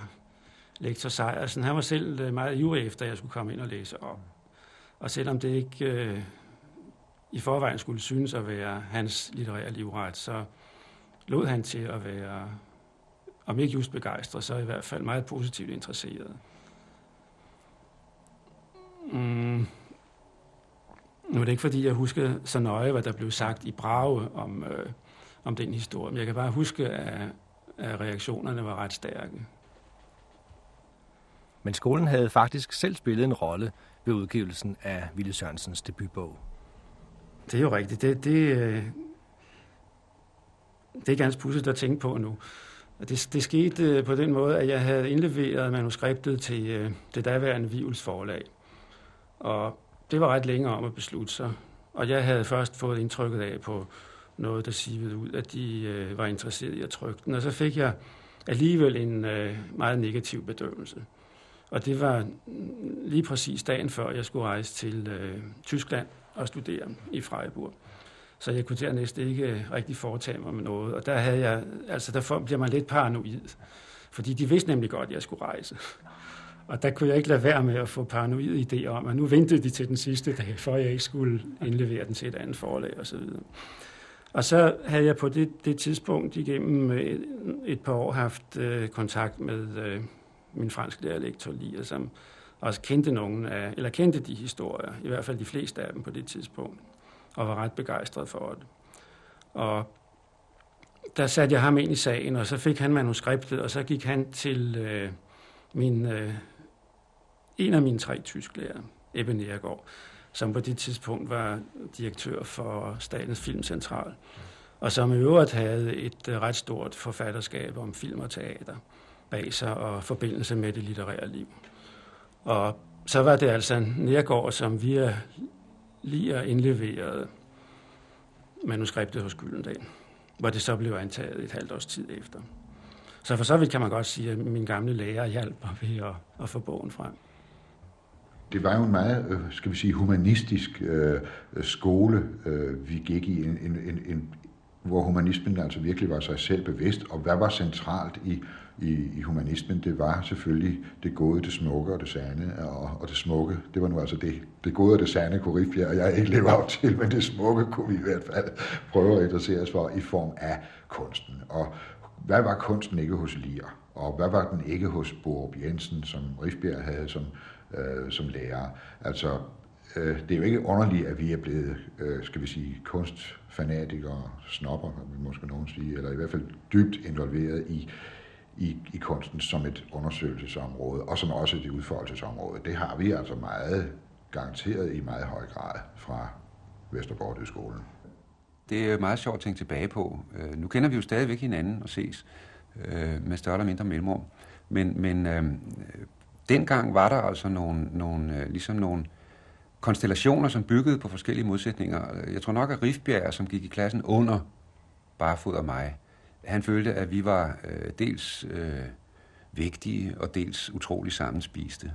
lektor Sejersen, han var selv øh, meget ivrig efter, at jeg skulle komme ind og læse op. Og selvom det ikke øh, i forvejen skulle synes at være hans litterære livret, så lod han til at være, om ikke just begejstret, så i hvert fald meget positivt interesseret. Mm. Nu er det ikke, fordi jeg husker så nøje, hvad der blev sagt i Brage om, øh, om den historie, men jeg kan bare huske, at, at reaktionerne var ret stærke. Men skolen havde faktisk selv spillet en rolle ved udgivelsen af Ville Sørensens debutbog. Det er jo rigtigt. Det, det, øh, det er ganske pudsigt at tænke på nu. Det, det skete øh, på den måde, at jeg havde indleveret manuskriptet til øh, det daværende Vivels forlag. Og det var ret længe om at beslutte sig. Og jeg havde først fået indtrykket af på noget, der sivede ud, at de øh, var interesseret i at trykke den. Og så fik jeg alligevel en øh, meget negativ bedømmelse. Og det var lige præcis dagen før, jeg skulle rejse til øh, Tyskland og studere i Freiburg. Så jeg kunne dernæst ikke øh, rigtig foretage mig med noget. Og der, havde jeg, altså der bliver man lidt paranoid. Fordi de vidste nemlig godt, at jeg skulle rejse. Og der kunne jeg ikke lade være med at få paranoid idéer om, at nu ventede de til den sidste dag, for jeg ikke skulle indlevere den til et andet forlag osv. Og så havde jeg på det, det tidspunkt igennem et, et par år haft øh, kontakt med øh, min franske lærer lektor som også kendte nogen af, eller kendte de historier, i hvert fald de fleste af dem på det tidspunkt, og var ret begejstret for det. Og der satte jeg ham ind i sagen, og så fik han manuskriptet, og så gik han til øh, min, øh, en af mine tre tysklærer, Ebbe Nergård, som på det tidspunkt var direktør for Statens Filmcentral, og som i øvrigt havde et øh, ret stort forfatterskab om film og teater bag sig og forbindelse med det litterære liv. Og så var det altså Nærgaard, som vi lige indleverede manuskriptet hos Gyldendal, hvor det så blev antaget et halvt års tid efter. Så for så vidt kan man godt sige, at min gamle lærer hjalp mig ved at, at få bogen frem. Det var jo en meget, øh, skal vi sige, humanistisk øh, skole, øh, vi gik i, en, en, en, hvor humanismen altså virkelig var sig selv bevidst, og hvad var centralt i, i, i humanismen, det var selvfølgelig det gode, det smukke og det sande, og, og det smukke, det var nu altså det, det gode og det sande kunne Rifbjerg og jeg ikke leve op til, men det smukke kunne vi i hvert fald prøve at interessere os for i form af kunsten. Og hvad var kunsten ikke hos Lier, og hvad var den ikke hos Borup Jensen, som Rifbjerg havde som, øh, som lærer? Altså, øh, det er jo ikke underligt, at vi er blevet, øh, skal vi sige, kunstfanatikere, snopper, vil måske nogen sige, eller i hvert fald dybt involveret i, i, i kunsten som et undersøgelsesområde, og som også et udfoldelsesområde. Det har vi altså meget garanteret i meget høj grad fra Vesterborg-skolen. Det er meget sjovt at tænke tilbage på. Øh, nu kender vi jo stadigvæk hinanden og ses øh, med større eller mindre mellemrum. Men, men øh, dengang var der altså nogle, nogle, øh, ligesom nogle konstellationer, som byggede på forskellige modsætninger. Jeg tror nok, at Rifbjerg, som gik i klassen under Barfod og mig, han følte, at vi var øh, dels øh, vigtige og dels utrolig sammenspiste.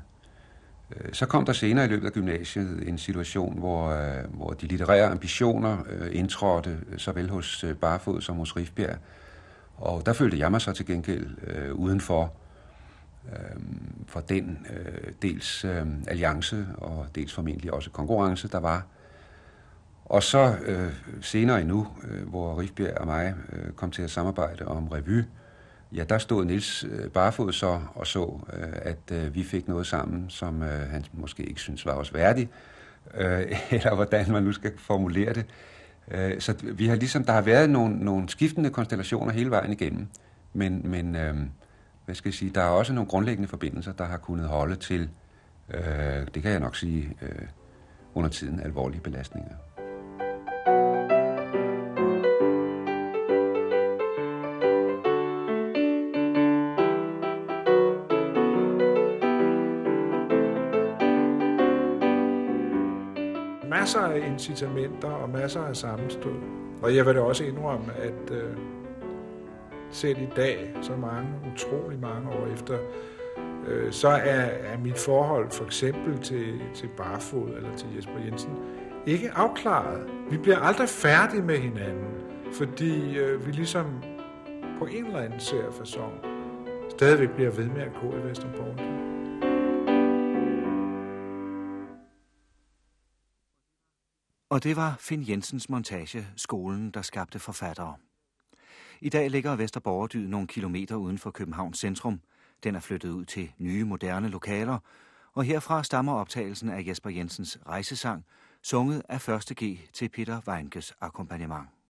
Øh, så kom der senere i løbet af gymnasiet en situation, hvor, øh, hvor de litterære ambitioner øh, indtrådte øh, såvel hos Barfod som hos Rifbjerg. Og der følte jeg mig så til gengæld øh, udenfor øh, for den øh, dels øh, alliance og dels formentlig også konkurrence, der var. Og så øh, senere endnu, øh, hvor Rifbjerg og mig øh, kom til at samarbejde om revy, ja, der stod Nils øh, Barfod så og så, øh, at øh, vi fik noget sammen, som øh, han måske ikke synes var os værdig, øh, eller hvordan man nu skal formulere det. Øh, så vi har ligesom, der har været nogle, nogle skiftende konstellationer hele vejen igennem, men, men øh, hvad skal jeg sige, der er også nogle grundlæggende forbindelser, der har kunnet holde til, øh, det kan jeg nok sige, øh, under tiden alvorlige belastninger. masser af incitamenter og masser af sammenstød. Og jeg vil da også indrømme, at øh, selv i dag, så mange, utrolig mange år efter, øh, så er, er mit forhold for eksempel til, til Barfod eller til Jesper Jensen ikke afklaret. Vi bliver aldrig færdige med hinanden, fordi øh, vi ligesom på en eller anden seriefasong stadigvæk bliver ved med at gå i Vesterborg. Og det var Finn Jensens montage, skolen, der skabte forfattere. I dag ligger Vesterborgerdyd nogle kilometer uden for Københavns centrum. Den er flyttet ud til nye, moderne lokaler, og herfra stammer optagelsen af Jesper Jensens rejsesang, sunget af 1. G til Peter Weinkes akkompagnement.